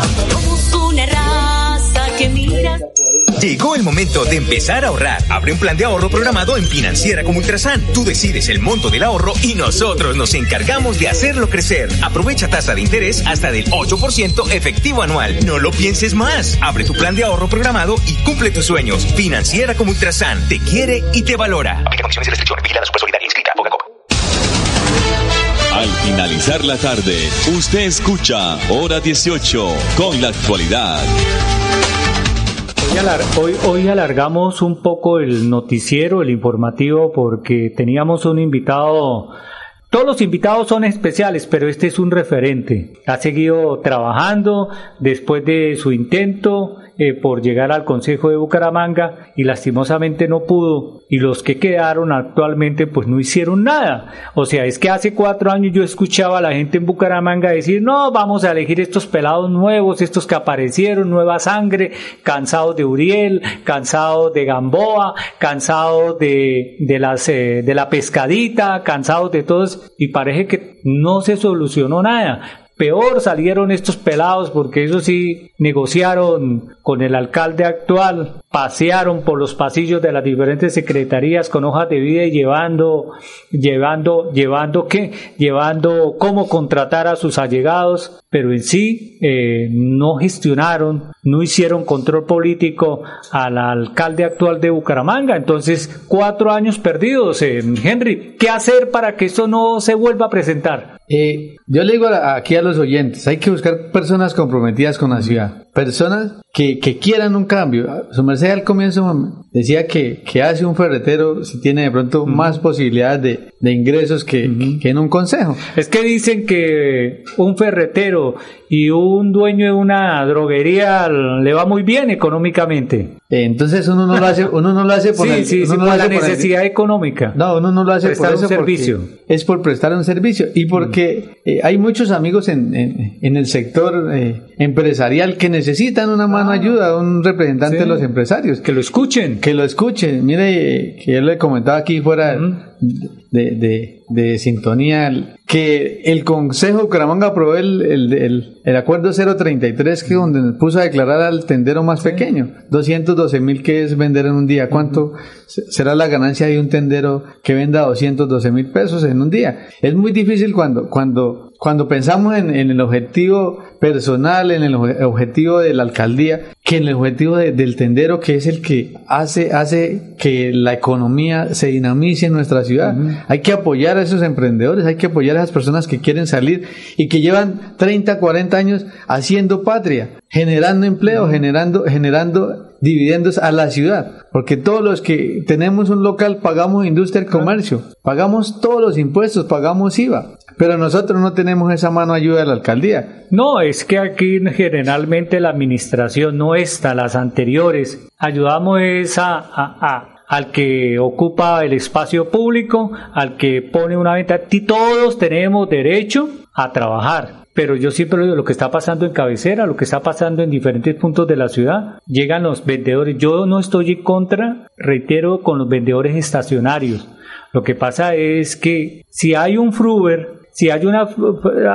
Llegó el momento de empezar a ahorrar. Abre un plan de ahorro programado en Financiera como Ultrasan. Tú decides el monto del ahorro y nosotros nos encargamos de hacerlo crecer. Aprovecha tasa de interés hasta del 8% efectivo anual. No lo pienses más. Abre tu plan de ahorro programado y cumple tus sueños. Financiera como Ultrasan te quiere y te valora. Aplica condiciones y restricciones. Vigilada Supersolidaria inscrita. Al finalizar la tarde, usted escucha Hora 18 con la actualidad. Hoy, alar- hoy- hoy alargamos un poco el noticiero, el informativo, porque teníamos un invitado. Todos los invitados son especiales, pero este es un referente. Ha seguido trabajando después de su intento eh, por llegar al Consejo de Bucaramanga y lastimosamente no pudo. Y los que quedaron actualmente pues no hicieron nada. O sea, es que hace cuatro años yo escuchaba a la gente en Bucaramanga decir, no, vamos a elegir estos pelados nuevos, estos que aparecieron, nueva sangre, cansados de Uriel, cansados de Gamboa, cansados de, de, las, eh, de la pescadita, cansados de todos, y parece que no se solucionó nada. Peor salieron estos pelados porque eso sí negociaron con el alcalde actual, pasearon por los pasillos de las diferentes secretarías con hojas de vida y llevando, llevando, llevando qué, llevando cómo contratar a sus allegados, pero en sí eh, no gestionaron, no hicieron control político al alcalde actual de Bucaramanga. Entonces, cuatro años perdidos. eh, Henry, ¿qué hacer para que esto no se vuelva a presentar? Eh, yo le digo a- aquí a los oyentes, hay que buscar personas comprometidas con la ciudad, personas que, que quieran un cambio. Su merced al comienzo decía que, que hace un ferretero si tiene de pronto más posibilidades de, de ingresos que, que en un consejo. Es que dicen que un ferretero y un dueño de una droguería le va muy bien económicamente. Eh, Entonces uno no lo hace, uno no lo hace por sí, el- sí, uno sí, no lo por la hace por el- necesidad económica. No, uno no lo hace Prestar por eso servicio. es por prestar un servicio y porque eh, hay muchos amigos en, en- en el sector eh, empresarial que necesitan una mano ayuda, un representante Ah. De los empresarios. Que lo escuchen. Que lo escuchen. Mire, eh, que yo le comentaba aquí fuera de, de- de sintonía, que el Consejo de Bucaramanga aprobó el, el, el, el acuerdo 033 que donde puso a declarar al tendero más pequeño, 212 mil que es vender en un día. ¿Cuánto será la ganancia de un tendero que venda 212 mil pesos en un día? Es muy difícil cuando, cuando, cuando pensamos en, en el objetivo personal, en el objetivo de la alcaldía, que en el objetivo de, del tendero, que es el que hace, hace que la economía se dinamice en nuestra ciudad. Hay que apoyar a esos emprendedores, hay que apoyar a esas personas que quieren salir y que llevan 30, 40 años haciendo patria, generando empleo, generando, generando dividendos a la ciudad, porque todos los que tenemos un local pagamos industria y comercio, pagamos todos los impuestos, pagamos IVA, pero nosotros no tenemos esa mano ayuda de la alcaldía. No, es que aquí generalmente la administración no está, las anteriores, ayudamos esa a, a al que ocupa el espacio público, al que pone una venta. Todos tenemos derecho a trabajar. Pero yo siempre digo, lo que está pasando en cabecera, lo que está pasando en diferentes puntos de la ciudad, llegan los vendedores. Yo no estoy en contra, reitero, con los vendedores estacionarios. Lo que pasa es que si hay un fruber, si hay una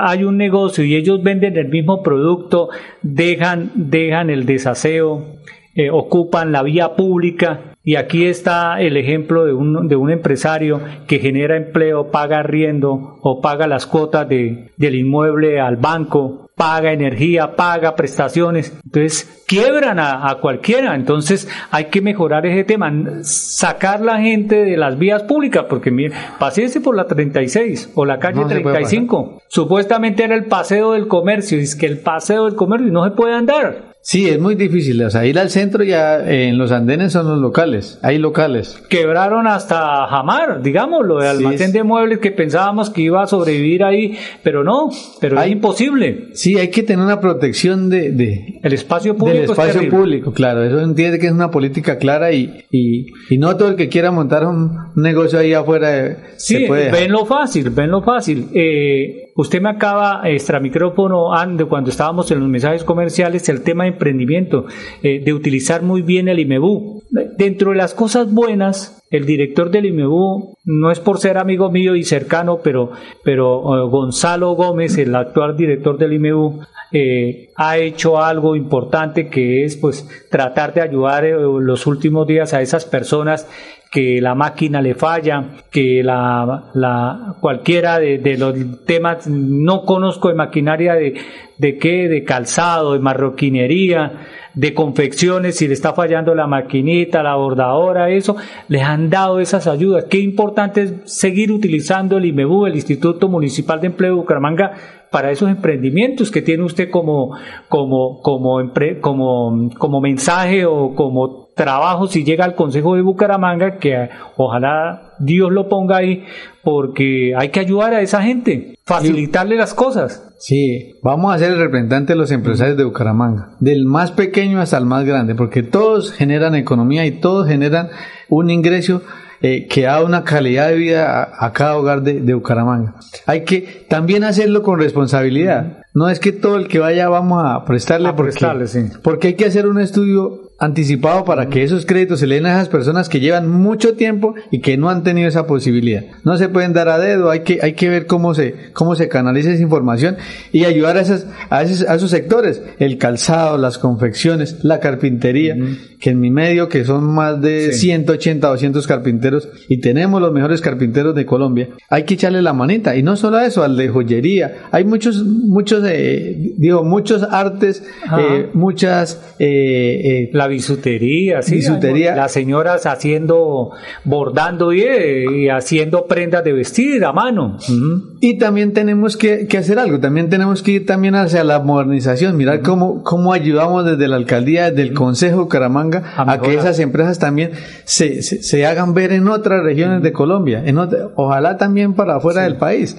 hay un negocio y ellos venden el mismo producto, dejan dejan el desaseo, eh, ocupan la vía pública. Y aquí está el ejemplo de un, de un empresario que genera empleo, paga arriendo o paga las cuotas de, del inmueble al banco, paga energía, paga prestaciones. Entonces quiebran a, a, cualquiera. Entonces hay que mejorar ese tema, sacar la gente de las vías públicas, porque mire, paséese por la 36 o la calle no 35. Supuestamente era el paseo del comercio, y es que el paseo del comercio no se puede andar. Sí, es muy difícil. O sea, ir al centro ya en los andenes son los locales. Hay locales. Quebraron hasta Jamar, digamos, lo de almacén sí, de muebles que pensábamos que iba a sobrevivir ahí, pero no, pero hay, es imposible. Sí, hay que tener una protección de, de el espacio público. Del espacio público, claro. Eso entiende que es una política clara y, y, y, no todo el que quiera montar un negocio ahí afuera sí, se puede. ven lo fácil, ven lo fácil. Eh, usted me acaba, extra micrófono, cuando estábamos en los mensajes comerciales, el tema de emprendimiento, eh, de utilizar muy bien el IMEBU. Dentro de las cosas buenas, el director del IMEBU, no es por ser amigo mío y cercano, pero, pero uh, Gonzalo Gómez, el actual director del IMEBU, eh, ha hecho algo importante que es pues tratar de ayudar eh, los últimos días a esas personas que la máquina le falla, que la, la cualquiera de, de, los temas, no conozco de maquinaria de, de qué, de calzado, de marroquinería, de confecciones, si le está fallando la maquinita, la bordadora, eso, les han dado esas ayudas. Qué importante es seguir utilizando el IMEBU, el Instituto Municipal de Empleo de Bucaramanga, para esos emprendimientos que tiene usted como, como, como, como, como mensaje o como trabajo si llega al Consejo de Bucaramanga, que ojalá Dios lo ponga ahí, porque hay que ayudar a esa gente, facilitarle las cosas. Sí, vamos a ser el representante de los empresarios de Bucaramanga, del más pequeño hasta el más grande, porque todos generan economía y todos generan un ingreso eh, que da una calidad de vida a, a cada hogar de, de, Bucaramanga. Hay que también hacerlo con responsabilidad. No es que todo el que vaya vamos a prestarle, a porque, prestarle sí. porque hay que hacer un estudio anticipado para que esos créditos se le den a esas personas que llevan mucho tiempo y que no han tenido esa posibilidad. No se pueden dar a dedo, hay que, hay que ver cómo se, cómo se canaliza esa información y ayudar a, esas, a, esos, a esos sectores, el calzado, las confecciones, la carpintería, uh -huh. que en mi medio, que son más de sí. 180, 200 carpinteros y tenemos los mejores carpinteros de Colombia, hay que echarle la manita y no solo a eso, al de joyería, hay muchos, muchos, eh, digo, muchos artes, eh, muchas... Eh, la bisutería, sí. Bisutería. Las señoras haciendo, bordando y, y, haciendo prendas de vestir a mano. Uh -huh. Y también tenemos que, que, hacer algo, también tenemos que ir también hacia la modernización, mirar uh -huh. cómo, cómo ayudamos desde la alcaldía, desde el Consejo Caramanga, a, a, que esas empresas también se, se, se, hagan ver en otras regiones de Colombia, en otra, ojalá también para afuera sí. del país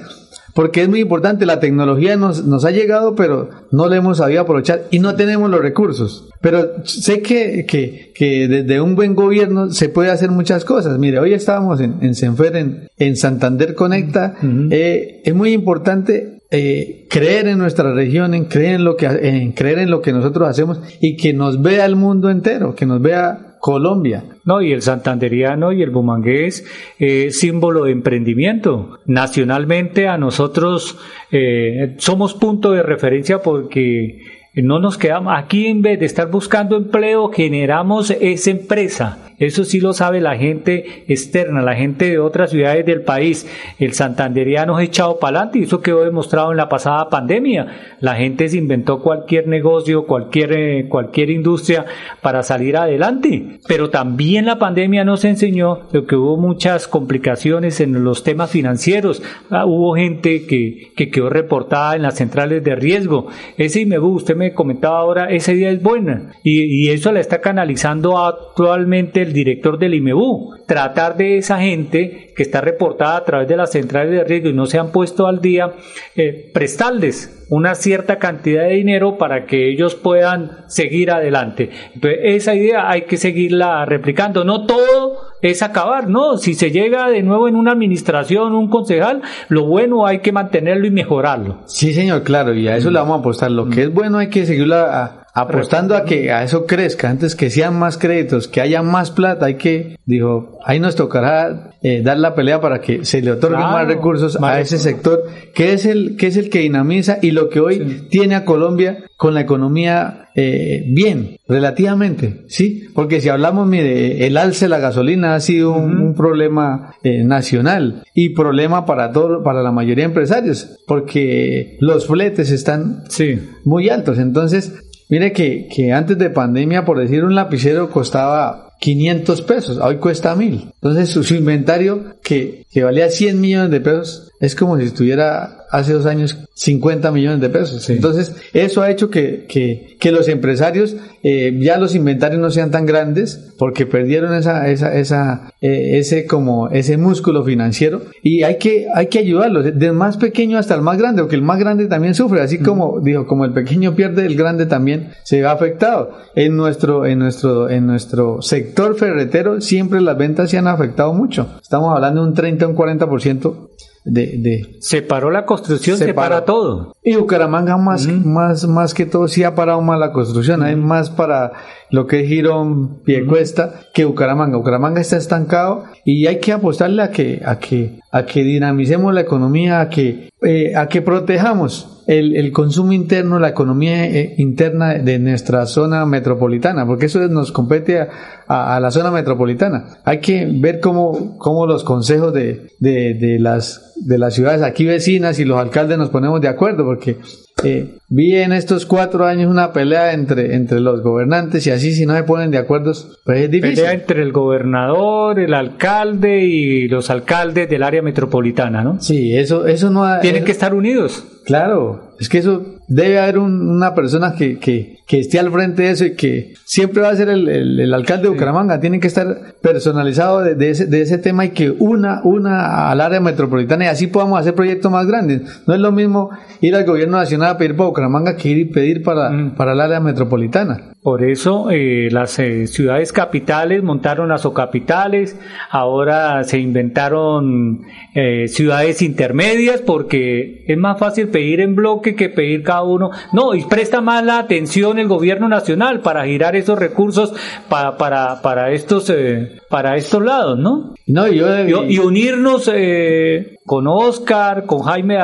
porque es muy importante, la tecnología nos, nos ha llegado, pero no la hemos sabido aprovechar y no tenemos los recursos. Pero sé que, que, que desde un buen gobierno se puede hacer muchas cosas. Mire, hoy estábamos en, en Senfer, en, en Santander Conecta. Uh -huh. eh, es muy importante eh, creer en nuestra región, en creer en lo que en creer en lo que nosotros hacemos y que nos vea el mundo entero, que nos vea Colombia. No, y el santanderiano y el bumangués es símbolo de emprendimiento. Nacionalmente a nosotros eh, somos punto de referencia porque no nos quedamos aquí en vez de estar buscando empleo, generamos esa empresa. Eso sí lo sabe la gente externa, la gente de otras ciudades del país. El santanderiano es echado para adelante y eso quedó demostrado en la pasada pandemia. La gente se inventó cualquier negocio, cualquier, eh, cualquier industria para salir adelante. Pero también la pandemia nos enseñó que hubo muchas complicaciones en los temas financieros. Ah, hubo gente que, que quedó reportada en las centrales de riesgo. Ese usted me comentaba ahora, esa idea es buena y, y eso la está canalizando actualmente el director del IMEBU, tratar de esa gente que está reportada a través de las centrales de riesgo y no se han puesto al día, eh, prestarles una cierta cantidad de dinero para que ellos puedan seguir adelante. Entonces, esa idea hay que seguirla replicando. No todo es acabar, ¿no? Si se llega de nuevo en una administración, un concejal, lo bueno hay que mantenerlo y mejorarlo. Sí, señor, claro, y a eso le vamos a apostar. Lo que es bueno hay que seguirla apostando a que a eso crezca, antes que sean más créditos, que haya más plata, hay que, dijo, ahí nos tocará eh, dar la pelea para que se le otorguen más recursos a ese sector, que es el que es el que dinamiza y lo que hoy tiene a Colombia con la economía eh, bien, relativamente, sí, porque si hablamos, mire, el alce de la gasolina ha sido un, problema eh, nacional y problema para todo, para la mayoría de empresarios, porque los fletes están muy altos, entonces Mire que, que antes de pandemia, por decir un lapicero costaba 500 pesos, hoy cuesta 1000. Entonces su, inventario que, que, valía 100 millones de pesos es como si estuviera hace dos años 50 millones de pesos. Entonces eso ha hecho que, que, que los empresarios eh, ya los inventarios no sean tan grandes porque perdieron esa, esa, esa, eh, ese como ese músculo financiero y hay que, hay que ayudarlos, del más pequeño hasta el más grande, porque el más grande también sufre, así como, dijo, como el pequeño pierde, el grande también se ve afectado. En nuestro, en nuestro, en nuestro sector ferretero siempre las ventas se han afectado mucho. Estamos hablando de un 30 o un 40% de, la construcción, se para todo. Y Bucaramanga más, más, más que todo sí ha parado más la construcción, hay más para lo que es Girón, Piecuesta, que Bucaramanga. Bucaramanga está estancado y hay que apostarle a que, a que, a que dinamicemos la economía, a que, eh, a que protejamos el, el, consumo interno, la economía eh, interna de nuestra zona metropolitana, porque eso nos compete a, a, la zona metropolitana. Hay que ver cómo, cómo los consejos de, de, de, las, de las ciudades aquí vecinas y los alcaldes nos ponemos de acuerdo, porque eh, vi en estos cuatro años una pelea entre, entre los gobernantes y así si no se ponen de acuerdo, pues es difícil. Pelea entre el gobernador, el alcalde y los alcaldes del área metropolitana, ¿no? Sí, eso, eso no... Tienen que estar unidos. Claro, es que eso debe haber una persona que, que, que, esté al frente de eso y que siempre va a ser el, el, alcalde de Bucaramanga. Tiene que estar personalizado de, de, ese, de ese tema y que una, una al área metropolitana y así podamos hacer proyectos más grandes. No es lo mismo ir al gobierno nacional a pedir para Bucaramanga que ir y pedir para, mm. para el área metropolitana. Por eso eh, las eh, ciudades capitales montaron las capitales ahora se inventaron eh, ciudades intermedias porque es más fácil pedir en bloque que pedir cada uno. No, y presta más la atención el gobierno nacional para girar esos recursos para, para, para, estos, eh, para estos lados, ¿no? No, yo, y, unirnos eh, con Oscar, con Jaime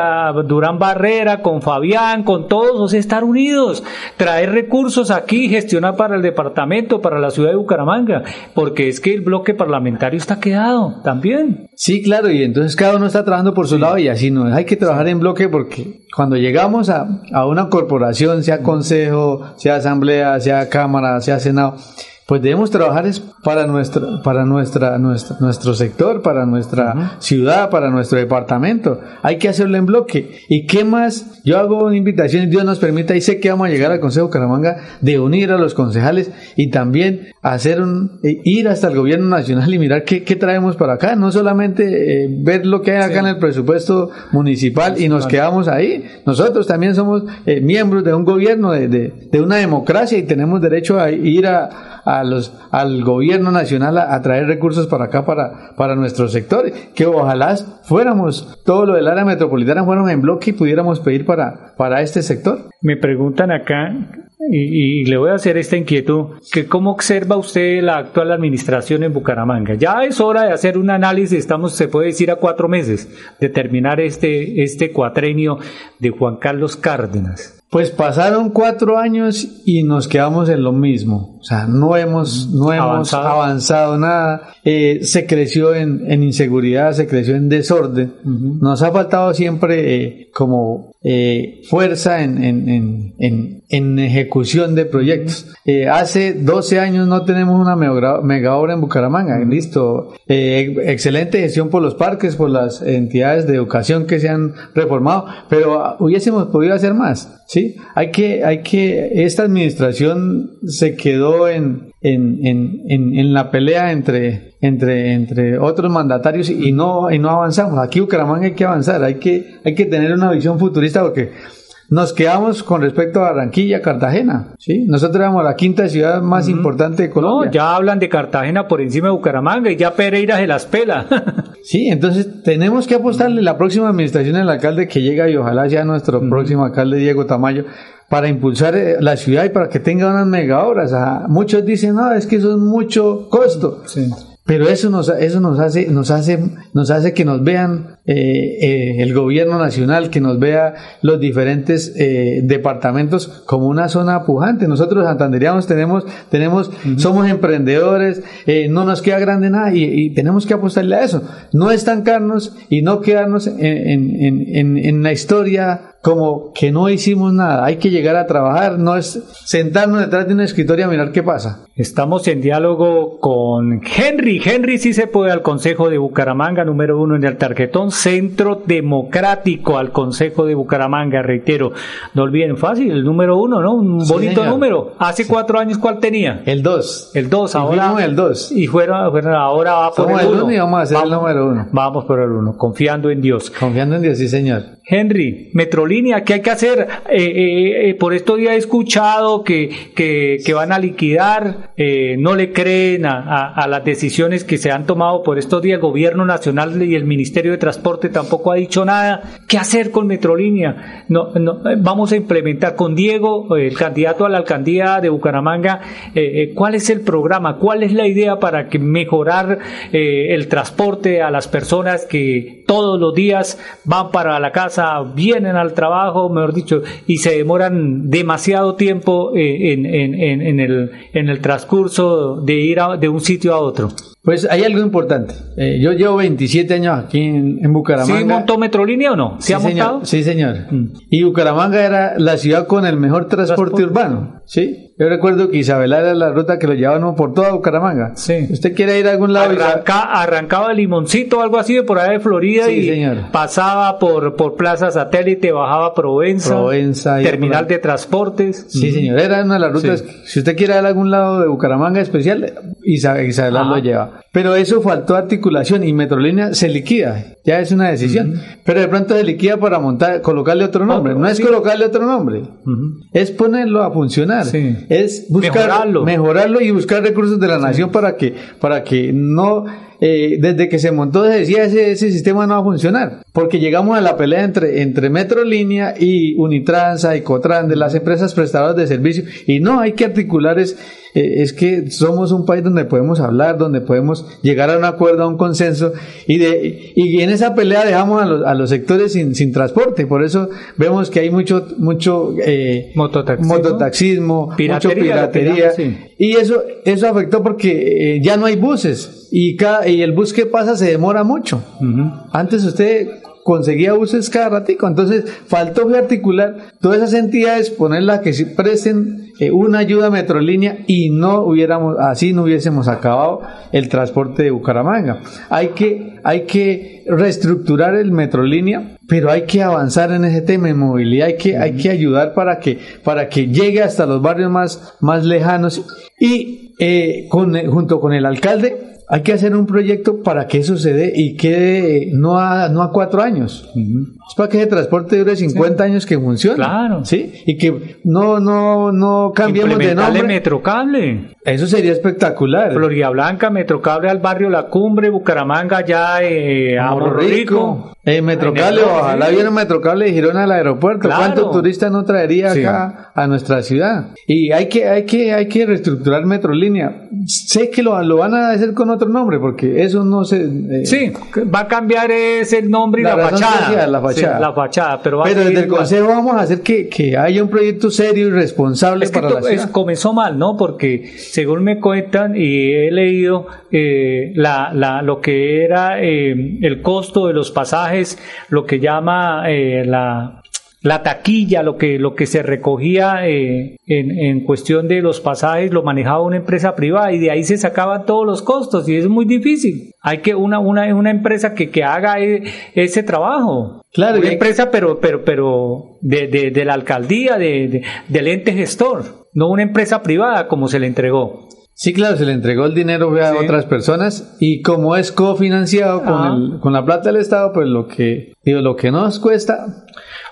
Durán Barrera, con Fabián, con todos, o sea, estar unidos, traer recursos aquí, gestionar para el departamento, para la ciudad de Bucaramanga, porque es que el bloque parlamentario está quedado también. Sí, claro, y entonces cada uno está trabajando por su lado y así no, hay que trabajar en bloque porque cuando llegamos a, a una corporación, sea consejo, sea asamblea, sea cámara, sea senado, pues debemos trabajar es para nuestra, para nuestra, nuestra nuestro sector, para nuestra ciudad, para nuestro departamento. Hay que hacerlo en bloque. ¿Y qué más? Yo hago una invitación, Dios nos permita, y sé que vamos a llegar al Consejo Caramanga, de unir a los concejales y también hacer un, eh, ir hasta el gobierno nacional y mirar qué, qué traemos para acá. No solamente eh, ver lo que hay acá en el presupuesto municipal y nos quedamos ahí. Nosotros también somos eh, miembros de un gobierno, de, de, de una democracia y tenemos derecho a ir a a los, al gobierno nacional a, traer recursos para acá, para, para nuestro sector, que ojalá fuéramos, todo lo del área metropolitana fuéramos en bloque y pudiéramos pedir para, para este sector. Me preguntan acá y, y le voy a hacer esta inquietud, que cómo observa usted la actual administración en Bucaramanga. Ya es hora de hacer un análisis, estamos, se puede decir, a cuatro meses de terminar este, este cuatrenio de Juan Carlos Cárdenas. Pues pasaron cuatro años y nos quedamos en lo mismo. O sea, no hemos, no hemos Avanzado. avanzado, nada. Eh, se creció en, en inseguridad, se creció en desorden. Nos ha faltado siempre eh, como eh, fuerza en, en, en, en, ejecución de proyectos. Eh, hace 12 años no tenemos una mega, mega obra en Bucaramanga. Listo. Eh, excelente gestión por los parques, por las entidades de educación que se han reformado, pero ah, hubiésemos podido hacer más. Sí, hay que, hay que, esta administración se quedó en, en, en, en, en la pelea entre, entre, entre otros mandatarios y no, y no avanzamos. Aquí Bucaramanga hay que avanzar, hay que, hay que tener una visión futurista porque nos quedamos con respecto a Barranquilla, Cartagena. ¿sí? Nosotros éramos la quinta ciudad más importante de Colombia. No, ya hablan de Cartagena por encima de Bucaramanga y ya Pereira se las pela. Sí, entonces tenemos que apostarle la próxima administración al alcalde que llega y ojalá sea nuestro próximo alcalde Diego Tamayo para impulsar eh, la ciudad y para que tenga unas mega obras. Ah, muchos dicen, no, es que eso es mucho costo. Pero eso nos, eso nos hace, nos hace, nos hace que nos vean eh, eh, el gobierno nacional, que nos vea los diferentes eh, departamentos como una zona pujante. Nosotros santanderianos tenemos, tenemos, somos emprendedores, eh, no nos queda grande nada y, y tenemos que apostarle a eso. No estancarnos y no quedarnos en, en, en, en- en la historia como que no hicimos nada. Hay que llegar a trabajar, no es sentarnos detrás de una escritorio a mirar qué pasa. Estamos en diálogo con Henry. Henry sí se puede al Consejo de Bucaramanga, número uno en el tarjetón, Centro Democrático al Consejo de Bucaramanga, reitero. No olviden, fácil, el número uno, ¿no? Un Sí, bonito señor. número. Hace cuatro años, ¿cuál tenía? El 2. El 2, Y ahora. el 2. Y fueron, fueron- ahora va por el el 1. uno y vamos a ser el número uno. Vamos por el 1, confiando en Dios. Confiando en Dios, sí, señor. Henry, Metrolínea, ¿qué hay que hacer? Eh, eh, eh, por estos días he escuchado que, que, van a liquidar, eh, no le creen a, a- las decisiones que se han tomado por estos días. El gobierno nacional y el Ministerio de Transporte tampoco ha dicho nada. ¿Qué hacer con Metrolínea? No, no, eh, vamos a implementar con Diego, eh, el candidato a la alcaldía de Bucaramanga, cuál es el programa, cuál es la idea para que mejorar el transporte a las personas que todos los días van para la casa, vienen al trabajo, mejor dicho, y se demoran demasiado tiempo eh, en, en- en- en el, en el transcurso de ir a- de un sitio a otro. Pues hay algo importante. Eh, yo llevo 27 años aquí en, en Bucaramanga. ¿Sí montó Metrolínea o no? ¿Se Sí, ha señor. montado? Sí, señor. Y Bucaramanga era la ciudad con el mejor transporte, urbano. Sí. Yo recuerdo que Isabela era la ruta que lo llevaban por toda Bucaramanga. Sí. Usted quiere ir a algún lado. Arranca- arrancaba Limoncito o algo así de por ahí de Florida Sí, y señor. pasaba por, por Plaza Satélite, bajaba Provenza, Provenza, terminal por- de transportes. Sí, señor. Era una de las rutas. Sí. Si usted quiere ir a algún lado de Bucaramanga especial, Isa- Isabela lo lleva. Pero eso faltó articulación y Metrolínea se liquida. Ya es una decisión. Pero de pronto se liquida para montar, colocarle otro nombre. Otro, no es sí. colocarle otro nombre. Es ponerlo a funcionar. Sí. Es buscar Mejorarlo. mejorarlo y buscar recursos de la nación para que, para que no, eh, desde que se montó se decía ese, ese sistema no va a funcionar. Porque llegamos a la pelea entre, entre Metrolínea y Unitransa y Cotran de las empresas prestadoras de servicio. Y no, hay que articular es, eh, es que somos un país donde podemos hablar, donde podemos llegar a un acuerdo, a un consenso. Y de, y en esa pelea dejamos a los, a los sectores sin, sin transporte. Por eso vemos que hay mucho, mucho, eh, Mototaxismo. mototaxismo, Piratería, mucho piratería. sí. Y eso, eso afectó porque eh, ya no hay buses y, cada, y el bus que pasa se demora mucho. Antes usted conseguía buses cada ratico, entonces faltó articular todas esas entidades, ponerlas que presten eh, una ayuda a Metrolínea y no hubiéramos, así no hubiésemos acabado el transporte de Bucaramanga. Hay que, hay que reestructurar el Metrolínea, pero hay que avanzar en ese tema de movilidad, hay que, hay que ayudar para que, para que llegue hasta los barrios más, más lejanos y eh, con, junto con el alcalde hay que hacer un proyecto para que eso se dé y quede no a, no a cuatro años. Es para que ese transporte dure 50 años que funcione. Claro. ¿Sí? Y que no, no, no cambiemos de nombre. Metrocable. Eso sería espectacular. Florida Blanca, Metrocable al barrio La Cumbre, Bucaramanga, ya eh, a Morro Rico. Eh, Metrocable, En el- ojalá sí. viene Metrocable de Girona al aeropuerto. Claro. ¿Cuántos turistas no traería Sí. acá a nuestra ciudad? Y hay que, hay que, hay que reestructurar Metrolínea. Sé que lo, lo van a hacer con otro nombre, porque eso no se. eh, Sí, va a cambiar ese nombre y La fachada. social, la fachada. Sí, la fachada, pero va Pero desde el. Consejo vamos a hacer que, que haya un proyecto serio y responsable Es que para la es- ciudad. comenzó mal, ¿no? Porque según me cuentan y he leído eh, la, la, lo que era eh, el costo de los pasajes, lo que llama eh, la, la taquilla, lo que, lo que se recogía eh, en, en cuestión de los pasajes, lo manejaba una empresa privada y de ahí se sacaban todos los costos y es muy difícil. Hay que una, una, una empresa que, que haga e- ese trabajo. Claro, una empresa, pero, pero, pero de, de, de la alcaldía, de, de- del ente gestor, no una empresa privada como se le entregó. Sí, claro, se le entregó el dinero a otras personas y como es cofinanciado con, Ah. el- con la plata del Estado, pues lo que, digo, lo que nos cuesta,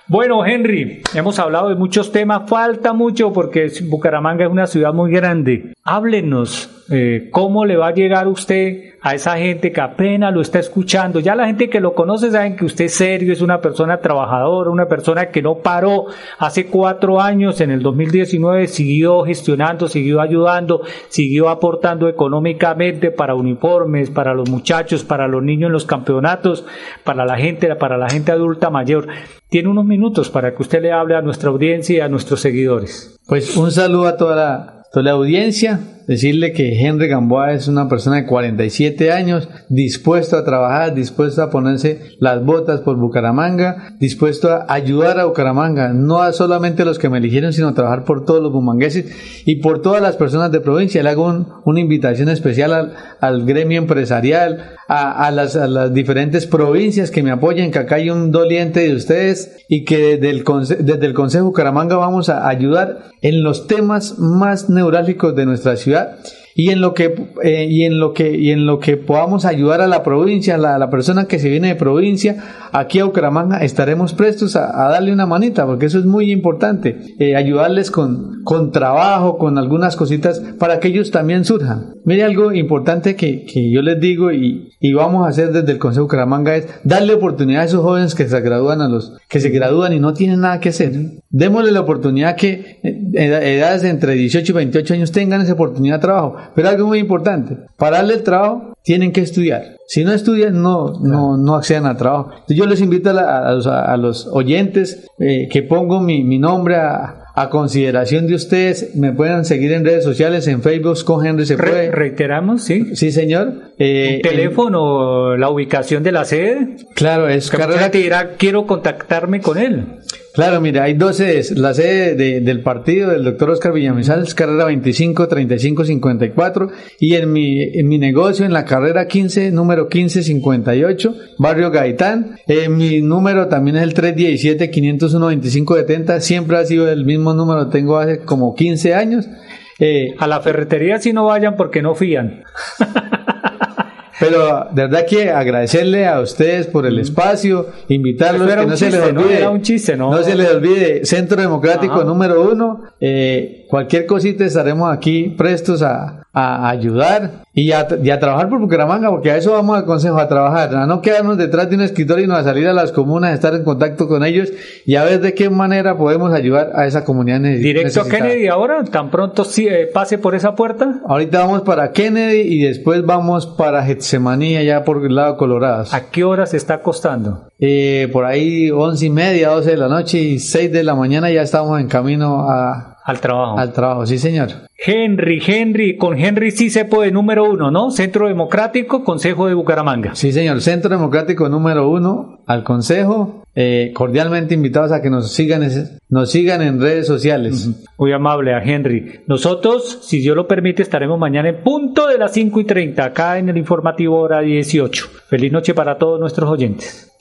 Bueno, Henry, hemos hablado de muchos temas, falta mucho porque Bucaramanga es una ciudad muy grande. Háblenos, eh, ¿cómo le va a llegar usted a esa gente que apenas lo está escuchando? Ya la gente que lo conoce saben que usted es serio, es una persona trabajadora, una persona que no paró hace cuatro años, en el 2019 siguió gestionando, siguió ayudando, siguió aportando económicamente para uniformes, para los muchachos, para los niños en los campeonatos, para la gente, para la gente adulta mayor. Tiene unos minutos para que usted le hable a nuestra audiencia y a nuestros seguidores. Pues un saludo a toda la, toda la audiencia, decirle que Henry Gamboa es una persona de 47 años, dispuesto a trabajar, dispuesto a ponerse las botas por Bucaramanga, dispuesto a ayudar a Bucaramanga, no a solamente los que me eligieron, sino a trabajar por todos los bumangueses y por todas las personas de provincia. Le hago un- una invitación especial al, gremio empresarial, a, las, a las diferentes provincias que me apoyen, que acá hay un doliente de ustedes y que desde el, desde el Consejo Bucaramanga vamos a ayudar en los temas más neurálgicos de nuestra ciudad Yeah. Y en lo que eh, y en lo que y en lo que podamos ayudar a la provincia a la, persona que se viene de provincia aquí a Bucaramanga estaremos prestos a, darle una manita porque eso es muy importante eh, ayudarles con con trabajo con algunas cositas para que ellos también surjan mire algo importante que, que yo les digo y, y vamos a hacer desde el Consejo Bucaramanga es darle oportunidad a esos jóvenes que se gradúan a los que se gradúan y no tienen nada que hacer démosle la oportunidad que eh, ed- edades entre 18 y 28 años tengan esa oportunidad de trabajo. Pero algo muy importante, para darle el trabajo tienen que estudiar. Si no estudian, no, no, no accedan al trabajo. Entonces, yo les invito a, la- a los, a los oyentes eh, que pongo mi, mi nombre a, a consideración de ustedes. Me pueden seguir en redes sociales, en Facebook, con Henry se Re- puede. reiteramos, sí. Sí, señor. Eh, Teléfono, la ubicación de la sede. Claro, es Que carrera dirá, quiero contactarme con él. Claro, mira, hay dos sedes. La sede de- del partido del doctor Oscar Villamizar es carrera 25 35 54 y en mi, en mi negocio en la carrera 15, número 15 58, barrio Gaitán. Eh, mi número también es el 317 501 25 70. Siempre ha sido el mismo número, tengo hace como 15 años. Eh, A la ferretería si no vayan porque no fían. Pero de verdad que agradecerle a ustedes por el espacio, invitarlos, que no se les olvide. Era un chiste, ¿no? se les olvide, Centro Democrático Ajá. número uno. eh, cualquier cosita estaremos aquí prestos a, a ayudar y a, y a trabajar por Bucaramanga, porque a eso vamos al consejo, a trabajar, a no quedarnos detrás de un escritorio y no a salir a las comunas, a estar en contacto con ellos y a ver de qué manera podemos ayudar a esa comunidad ne- Directo a necesitada. Kennedy ahora, tan pronto sí, eh, pase por esa puerta. Ahorita vamos para Kennedy y después vamos para Getsemaní, allá por el lado Colorados. ¿A qué hora se está acostando? Eh, por ahí once y media, doce de la noche y seis de la mañana ya estamos en camino a, Al trabajo. al trabajo, sí señor. Henry, Henry, con Henry sí se puede número uno, ¿no? Centro Democrático, Consejo de Bucaramanga. Sí señor, Centro Democrático número uno al Consejo, eh, cordialmente invitados a que nos sigan, nos sigan en redes sociales. Muy amable a Henry. Nosotros, si Dios lo permite, estaremos mañana en punto de las 5 y 30, acá en el informativo hora 18. Feliz noche para todos nuestros oyentes.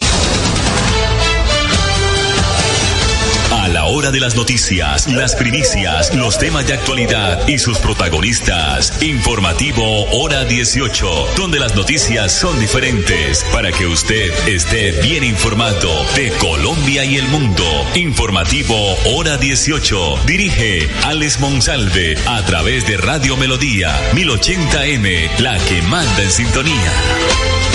Hora de las noticias, las primicias, los temas de actualidad y sus protagonistas. Informativo Hora 18, donde las noticias son diferentes para que usted esté bien informado de Colombia y el mundo. Informativo Hora 18, dirige Alex Monsalve a través de Radio Melodía 1080M, la que manda en sintonía.